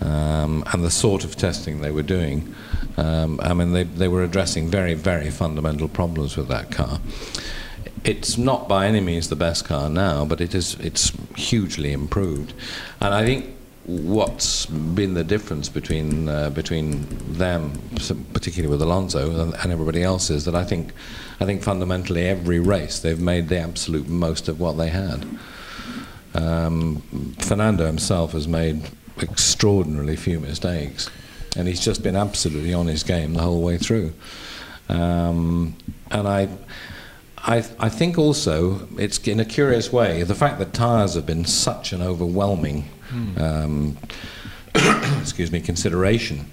um, and the sort of testing they were doing. Um, I mean, they they were addressing very very fundamental problems with that car. It's not by any means the best car now, but it is it's hugely improved, and I think what's been the difference between uh, between them, particularly with Alonso and, everybody else, is that I think I think fundamentally every race they've made the absolute most of what they had. Um, Fernando himself has made extraordinarily few mistakes, and he's just been absolutely on his game the whole way through. Um, and I. I, I think also it's in a curious way the fact that tyres have been such an overwhelming um, excuse me consideration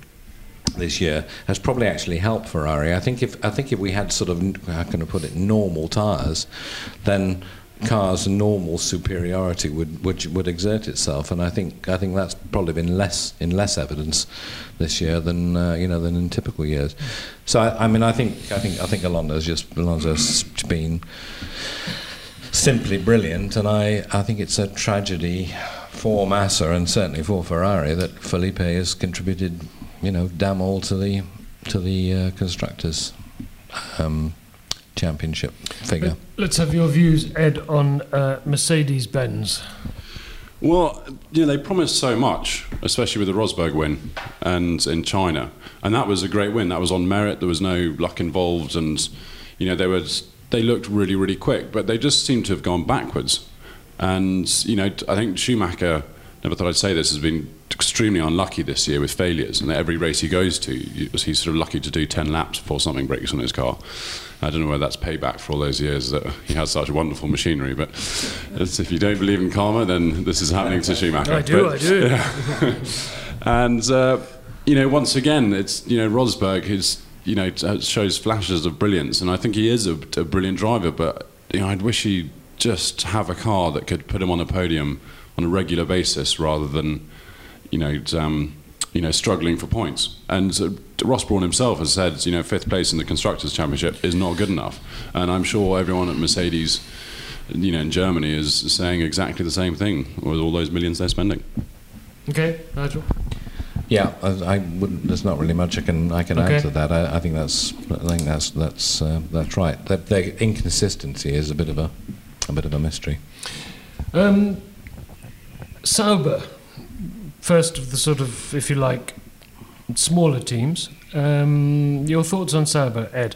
this year has probably actually helped Ferrari. I think if I think if we had sort of how can I put it normal tyres, then cars' normal superiority would, would would exert itself, and I think I think that's probably been less in less evidence this year than uh, you know than in typical years. So I, I mean I think I think I think Alonso's just Alonso's been simply brilliant, and I I think it's a tragedy for Massa and certainly for Ferrari that Felipe has contributed you know damn all to the to the uh, constructors. Um, championship figure. Let's have your views, Ed, on uh, Mercedes Benz. Well, you know, they promised so much, especially with the Rosberg win and in China. And that was a great win. That was on merit. There was no luck involved. And, you know, they, were, they looked really, really quick, but they just seemed to have gone backwards. And, you know, I think Schumacher, never thought I'd say this, has been extremely unlucky this year with failures. And every race he goes to, he's sort of lucky to do 10 laps before something breaks on his car. I don't know whether that's payback for all those years that he had such wonderful machinery, but if you don't believe in karma, then this is happening to Schumacher. I do, But- I do. yeah. and uh, you know, once again, it's you know Rosberg is you know shows flashes of brilliance, and I think he is a, a brilliant driver. But you know, I'd wish he just have a car that could put him on a podium on a regular basis rather than you know. Um, you know, struggling for points. And uh, Ross Brawn himself has said, you know, fifth place in the constructors' championship is not good enough. And I'm sure everyone at Mercedes, you know, in Germany is saying exactly the same thing with all those millions they're spending. Okay, Nigel. Yeah, I, I wouldn't. There's not really much I can I can Okay. add to that. I, I think that's I think that's that's uh, that's right. Their, their inconsistency is a bit of a a bit of a mystery. Um, Sauber, first of the sort of, if you like, smaller teams. Um, your thoughts on Sauber, Ed?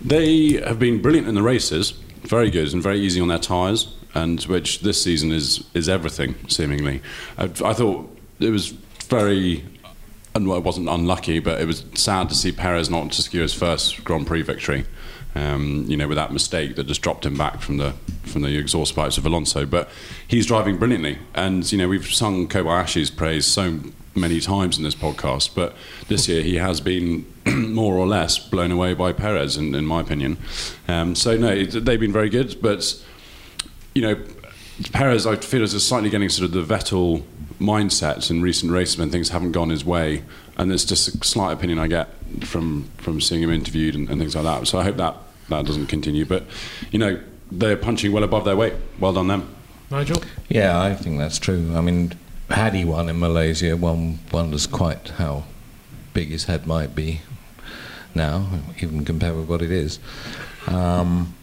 They have been brilliant in the races, very good and very easy on their tyres, and which this season is is everything seemingly. I, I thought it was very. And well, it wasn't unlucky, but it was sad to see Perez not to secure his first Grand Prix victory. Um, you know, with that mistake that just dropped him back from the from the exhaust pipes of Alonso. But he's driving brilliantly, and you know we've sung Kobayashi's praise so many times in this podcast, but this year he has been more or less blown away by Perez, in, in my opinion. Um, so no, they've been very good, but you know, Perez, I feel is slightly getting sort of the Vettel mindset in recent races when things haven't gone his way, and it's just a slight opinion I get from from seeing him interviewed and, and things like that. So I hope that that doesn't continue. But you know, they're punching well above their weight. Well done them. Nigel? Yeah, I think that's true. I mean, had he won in Malaysia, one wonders quite how big his head might be now, even compared with what it is. Um,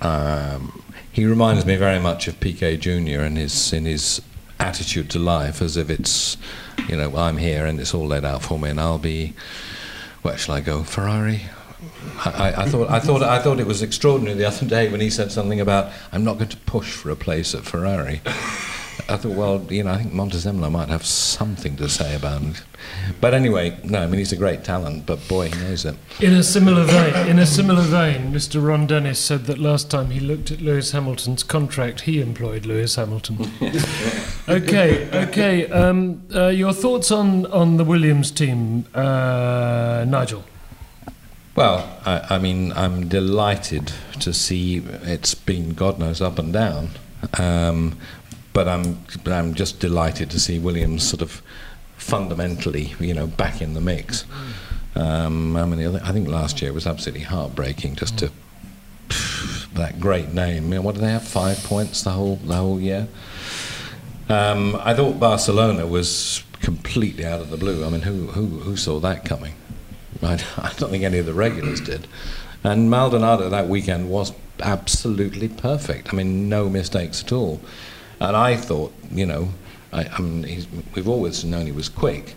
um, he reminds me very much of Piquet Jr. in his in his attitude to life, as if it's, you know, I'm here and it's all laid out for me, and I'll be. Where shall I go? Ferrari. I, I, thought I thought I thought it was extraordinary the other day when he said something about I'm not going to push for a place at Ferrari. I thought, well, you know, I think Montezemolo might have something to say about it. But anyway, no, I mean he's a great talent, but boy, he knows it. In a similar vein, in a similar vein, Mr. Ron Dennis said that last time he looked at Lewis Hamilton's contract, he employed Lewis Hamilton. okay, okay. Um, uh, your thoughts on on the Williams team, uh, Nigel? Well, I, I mean, I'm delighted to see it's been God knows up and down, um, but I'm I'm just delighted to see Williams sort of fundamentally, you know, back in the mix. Um, I mean, I think last year was absolutely heartbreaking just to that great name. I mean, what did they have? Five points the whole the whole year. Um, I thought Barcelona was completely out of the blue. I mean, who who who saw that coming? I, I don't think any of the regulars did. And Maldonado that weekend was absolutely perfect. I mean, no mistakes at all. And I thought, you know, I, I mean, he's, we've always known he was quick,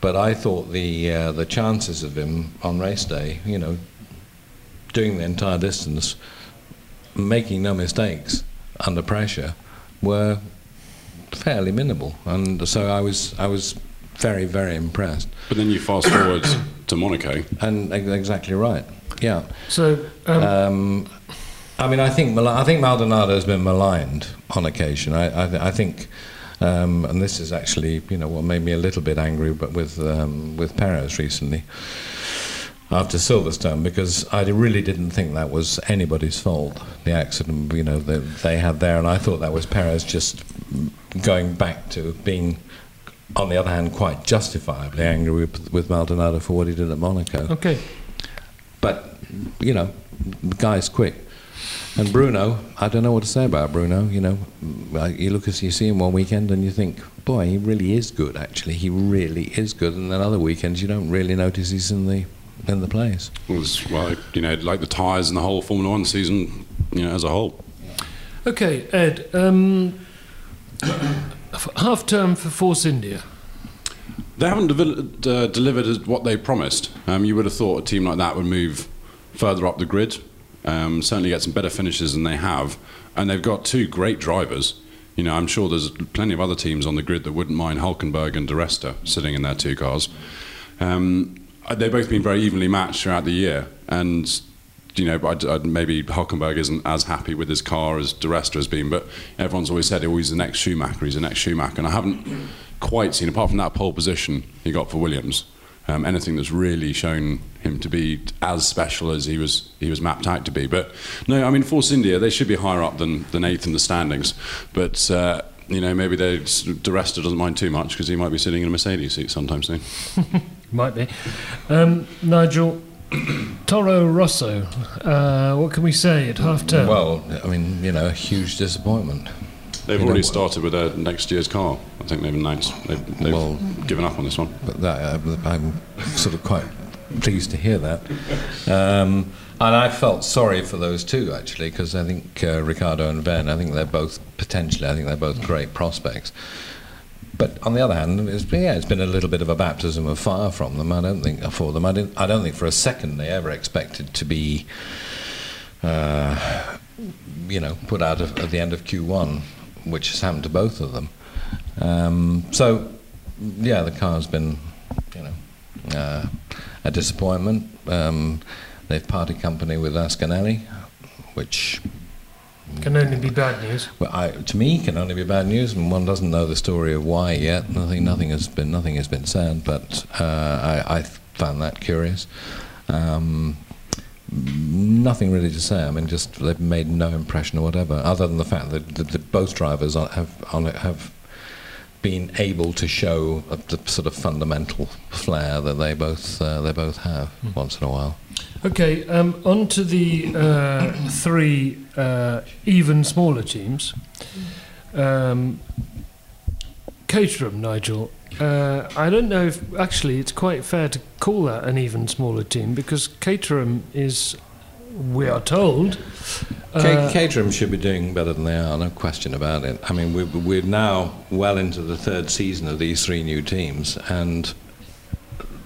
but I thought the uh, the chances of him on race day, you know, doing the entire distance, making no mistakes under pressure, were fairly minimal. And so I was I was very very impressed. But then you fast forward to Monaco. And exactly right. Yeah. So, um, Um, I mean, I think I think Maldonado has been maligned on occasion. I, I, I think, um, and this is actually you know what made me a little bit angry, but with um, with Perez recently after Silverstone because I really didn't think that was anybody's fault. The accident, you know, that they had there, and I thought that was Perez just going back to being. On the other hand, quite justifiably angry with, with Maldonado for what he did at Monaco. okay. But, you know, the guy's quick. And Bruno, I don't know what to say about Bruno. You know, you look as you see him one weekend and you think, boy, he really is good. Actually, he really is good. And then other weekends you don't really notice he's in the in the place. It was well, you know, like the tyres and the whole Formula One season, you know, as a whole. Okay, Ed. Um, half term for Force India. They haven't devel- uh, delivered what they promised. Um, you would have thought a team like that would move further up the grid, um, certainly get some better finishes than they have, and they've got two great drivers. You know, I'm sure there's plenty of other teams on the grid that wouldn't mind Hulkenberg and De Resta sitting in their two cars. Um, they've both been very evenly matched throughout the year, and you know, I'd, I'd maybe Hulkenberg isn't as happy with his car as De Resta has been, but everyone's always said, oh, he's the next Schumacher, he's the next Schumacher, and I haven't quite seen, apart from that pole position he got for Williams, um, anything that's really shown him to be as special as he was he was mapped out to be. But no, I mean, Force India, they should be higher up than, than eighth in the standings, but uh, you know, maybe they, De Resta doesn't mind too much because he might be sitting in a Mercedes seat sometime soon. Might be. Um, Nigel, Toro Rosso, uh, what can we say at half term? Well, I mean, you know, a huge disappointment. They've already started with their next year's car. I think they've announced they've, they've Well- given up on this one. But that, uh, I'm sort of quite pleased to hear that. Um, and I felt sorry for those two actually, because I think uh, Ricciardo and Ben, I think they're both potentially, I think they're both great prospects. But on the other hand, it's been, yeah, it's been a little bit of a baptism of fire from them. I don't think for them. I, didn't, I don't think for a second they ever expected to be, uh, you know, put out of, at the end of Q1, which has happened to both of them. Um, so, yeah, the car's been, you know, uh, a disappointment. Um, they've parted company with Ascanelli, which can only be bad news. well, I, to me can only be bad news, and one doesn't know the story of why yet. Nothing, nothing has been, nothing has been said. But uh, I, I found that curious. Um, nothing really to say. I mean, just they've made no impression or whatever, other than the fact that, that, that both drivers are, have on it have been able to show a, the sort of fundamental flair that they both uh, they both have once in a while. Okay, um, on to the uh, three uh, even smaller teams. Um, Caterham, Nigel. Uh, I don't know if actually it's quite fair to call that an even smaller team because Caterham is, we are told, uh, Caterham should be doing better than they are, no question about it. I mean, we're, we're now well into the third season of these three new teams, and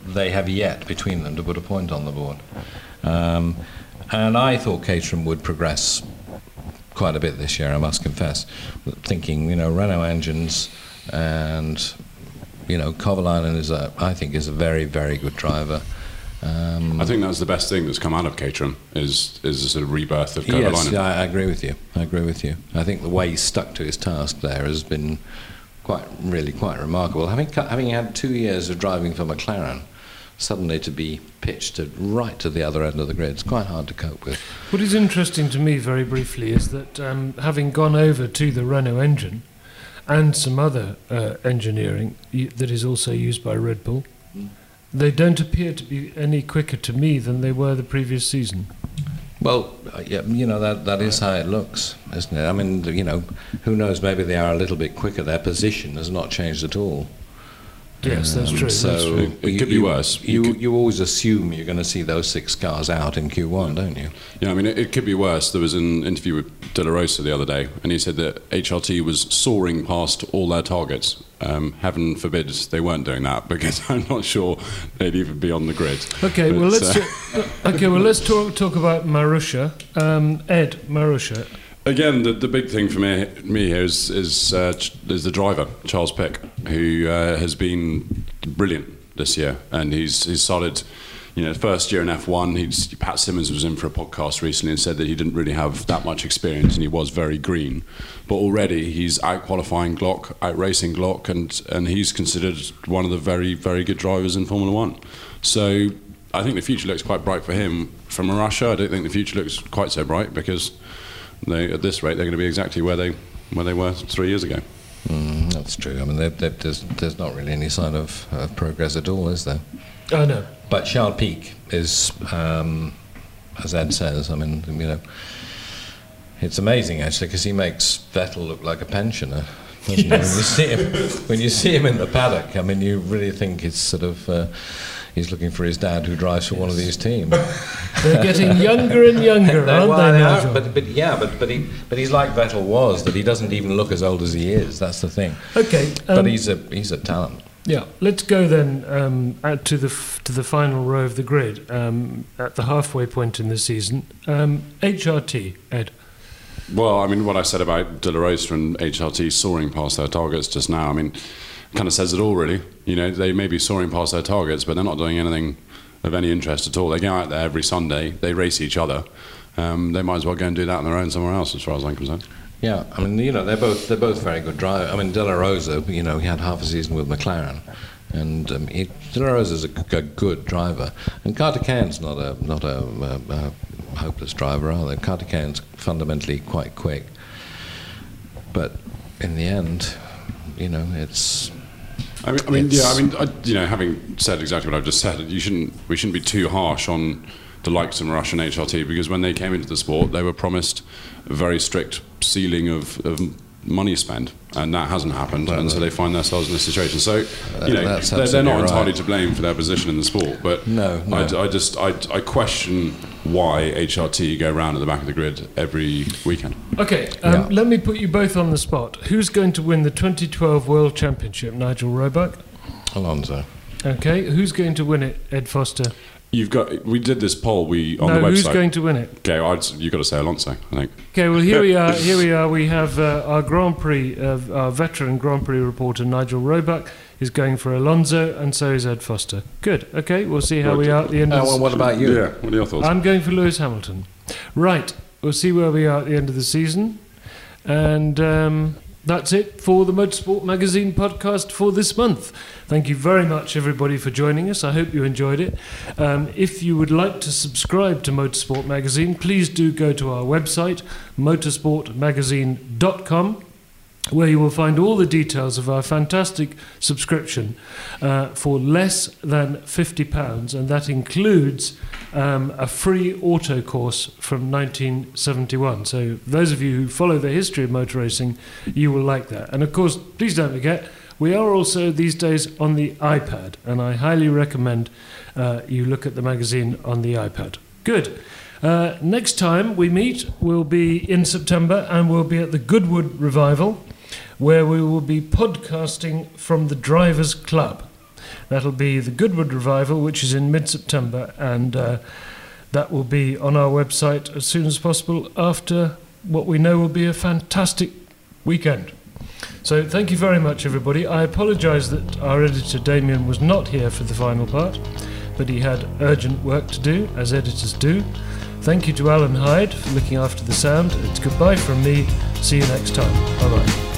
they have yet between them to put a point on the board. Um, and I thought Caterham would progress quite a bit this year, I must confess. Thinking, you know, Renault engines and, you know, Kovalainen is a, I think, is a very, very good driver. Um, I think that's the best thing that's come out of Caterham is is a sort of rebirth of Yes, Kovalainen. yeah, I I agree with you. I agree with you. I think the way he stuck to his task there has been quite, really quite remarkable. Having having had two years of driving for McLaren, suddenly to be pitched to right to the other end of the grid, it's quite hard to cope with. What is interesting to me, very briefly, is that um, having gone over to the Renault engine and some other uh, engineering that is also used by Red Bull, they don't appear to be any quicker to me than they were the previous season. Well, uh, yeah, you know that that is how it looks, isn't it? I mean, you know, who knows? Maybe they are a little bit quicker. Their position has not changed at all. Yes, that's Um, true. So that's true. It- it you- could be worse. You You could- you always assume you're going to see those six cars out in Q1, don't you? Yeah, I mean, it, it could be worse. There was an interview with De La Rosa the other day, and he said that HRT was soaring past all their targets. Um, heaven forbid they weren't doing that, because I'm not sure they'd even be on the grid. Okay, well let's uh, okay, well let's talk talk about Marussia. Um, Ed Marussia. Again, the, the big thing for me, me here is is, uh, is the driver Charles Pic, who uh, has been brilliant this year, and he's he's started. You know, first year in F1, he's, Pat Symonds was in for a podcast recently and said that he didn't really have that much experience and he was very green. But already he's out qualifying Glock, out racing Glock, and, and he's considered one of the very, very good drivers in Formula One. So I think the future looks quite bright for him. From Russia, I don't think the future looks quite so bright because they, at this rate, they're going to be exactly where they where they were three years ago. Mm, that's true. I mean, they they there's, there's not really any sign of uh, progress at all, is there? Oh no. But Charles Pic is, um, as Ed says, I mean, you know, it's amazing actually because he makes Vettel look like a pensioner. doesn't? When you see him, when you see him in the paddock, I mean, you really think it's sort of uh, he's looking for his dad who drives for one of these teams. They're getting younger and younger, aren't well, they, they are, but, but yeah, but but he but he's like Vettel was that he doesn't even look as old as he is. That's the thing. Okay, but um, he's a he's a talent. Yeah, let's go then um, out to the f- to the final row of the grid um, at the halfway point in the season. Um, HRT, Ed. Well, I mean, what I said about De La Rosa and HRT soaring past their targets just now, I mean, kind of says it all, really. You know, they may be soaring past their targets, but they're not doing anything of any interest at all. They go out there every Sunday, they race each other. Um, they might as well go and do that on their own somewhere else, as far as I'm concerned. Yeah, I mean, you know, they're both they're both very good drivers. I mean, De La Rosa, you know, he had half a season with McLaren, and um, he, De La Rosa's a, g- a good driver, and Karthikeyan not a not a, a, a hopeless driver either. Karthikeyan fundamentally quite quick, but in the end, you know, it's I mean, I mean yeah, I mean, I, you know, having said exactly what I've just said, you shouldn't, we shouldn't be too harsh on the likes of Rush and HRT because when they came into the sport, they were promised a very strict ceiling of, of money spent, and that hasn't happened, and so they find themselves in this situation. So, uh, you know, they're, they're not entirely right. to blame for their position in the sport, but No, no. I, I just, I, I question why HRT go around at the back of the grid every weekend. Okay, um, Yeah. let me put you both on the spot. Who's going to win the 2012 World Championship? Nigel Roebuck. Alonso. Okay, who's going to win it? Ed Foster. You've got, we did this poll we on no, the website. who's going to win it? Okay, I'd, you've got to say Alonso, I think. Okay, well here we are. Here we are. We have uh, our Grand Prix, uh, our veteran Grand Prix reporter Nigel Roebuck is going for Alonso, and so is Ed Foster. Good. Okay, we'll see how we are at the end Oh, of. well, the what about you? Yeah, what are your thoughts? I'm going for Lewis Hamilton. Right, we'll see where we are at the end of the season. And um, that's it for the Motorsport Magazine podcast for this month. Thank you very much, everybody, for joining us. I hope you enjoyed it. Um, if you would like to subscribe to Motorsport Magazine, please do go to our website, motorsportmagazine.com where you will find all the details of our fantastic subscription uh, for less than £50, and that includes um, a free Autocourse from 1971. So, those of you who follow the history of motor racing, you will like that. And of course, please don't forget, we are also these days on the iPad, and I highly recommend uh, you look at the magazine on the iPad. Good. Uh, next time we meet will be in September and we'll be at the Goodwood Revival where we will be podcasting from the Drivers Club. That'll be the Goodwood Revival, which is in mid September, and uh, that will be on our website as soon as possible after what we know will be a fantastic weekend. So, thank you very much, everybody. I apologise that our editor Damien was not here for the final part, but he had urgent work to do, as editors do. Thank you to Alan Hyde for looking after the sound. It's goodbye from me. See you next time. Bye bye.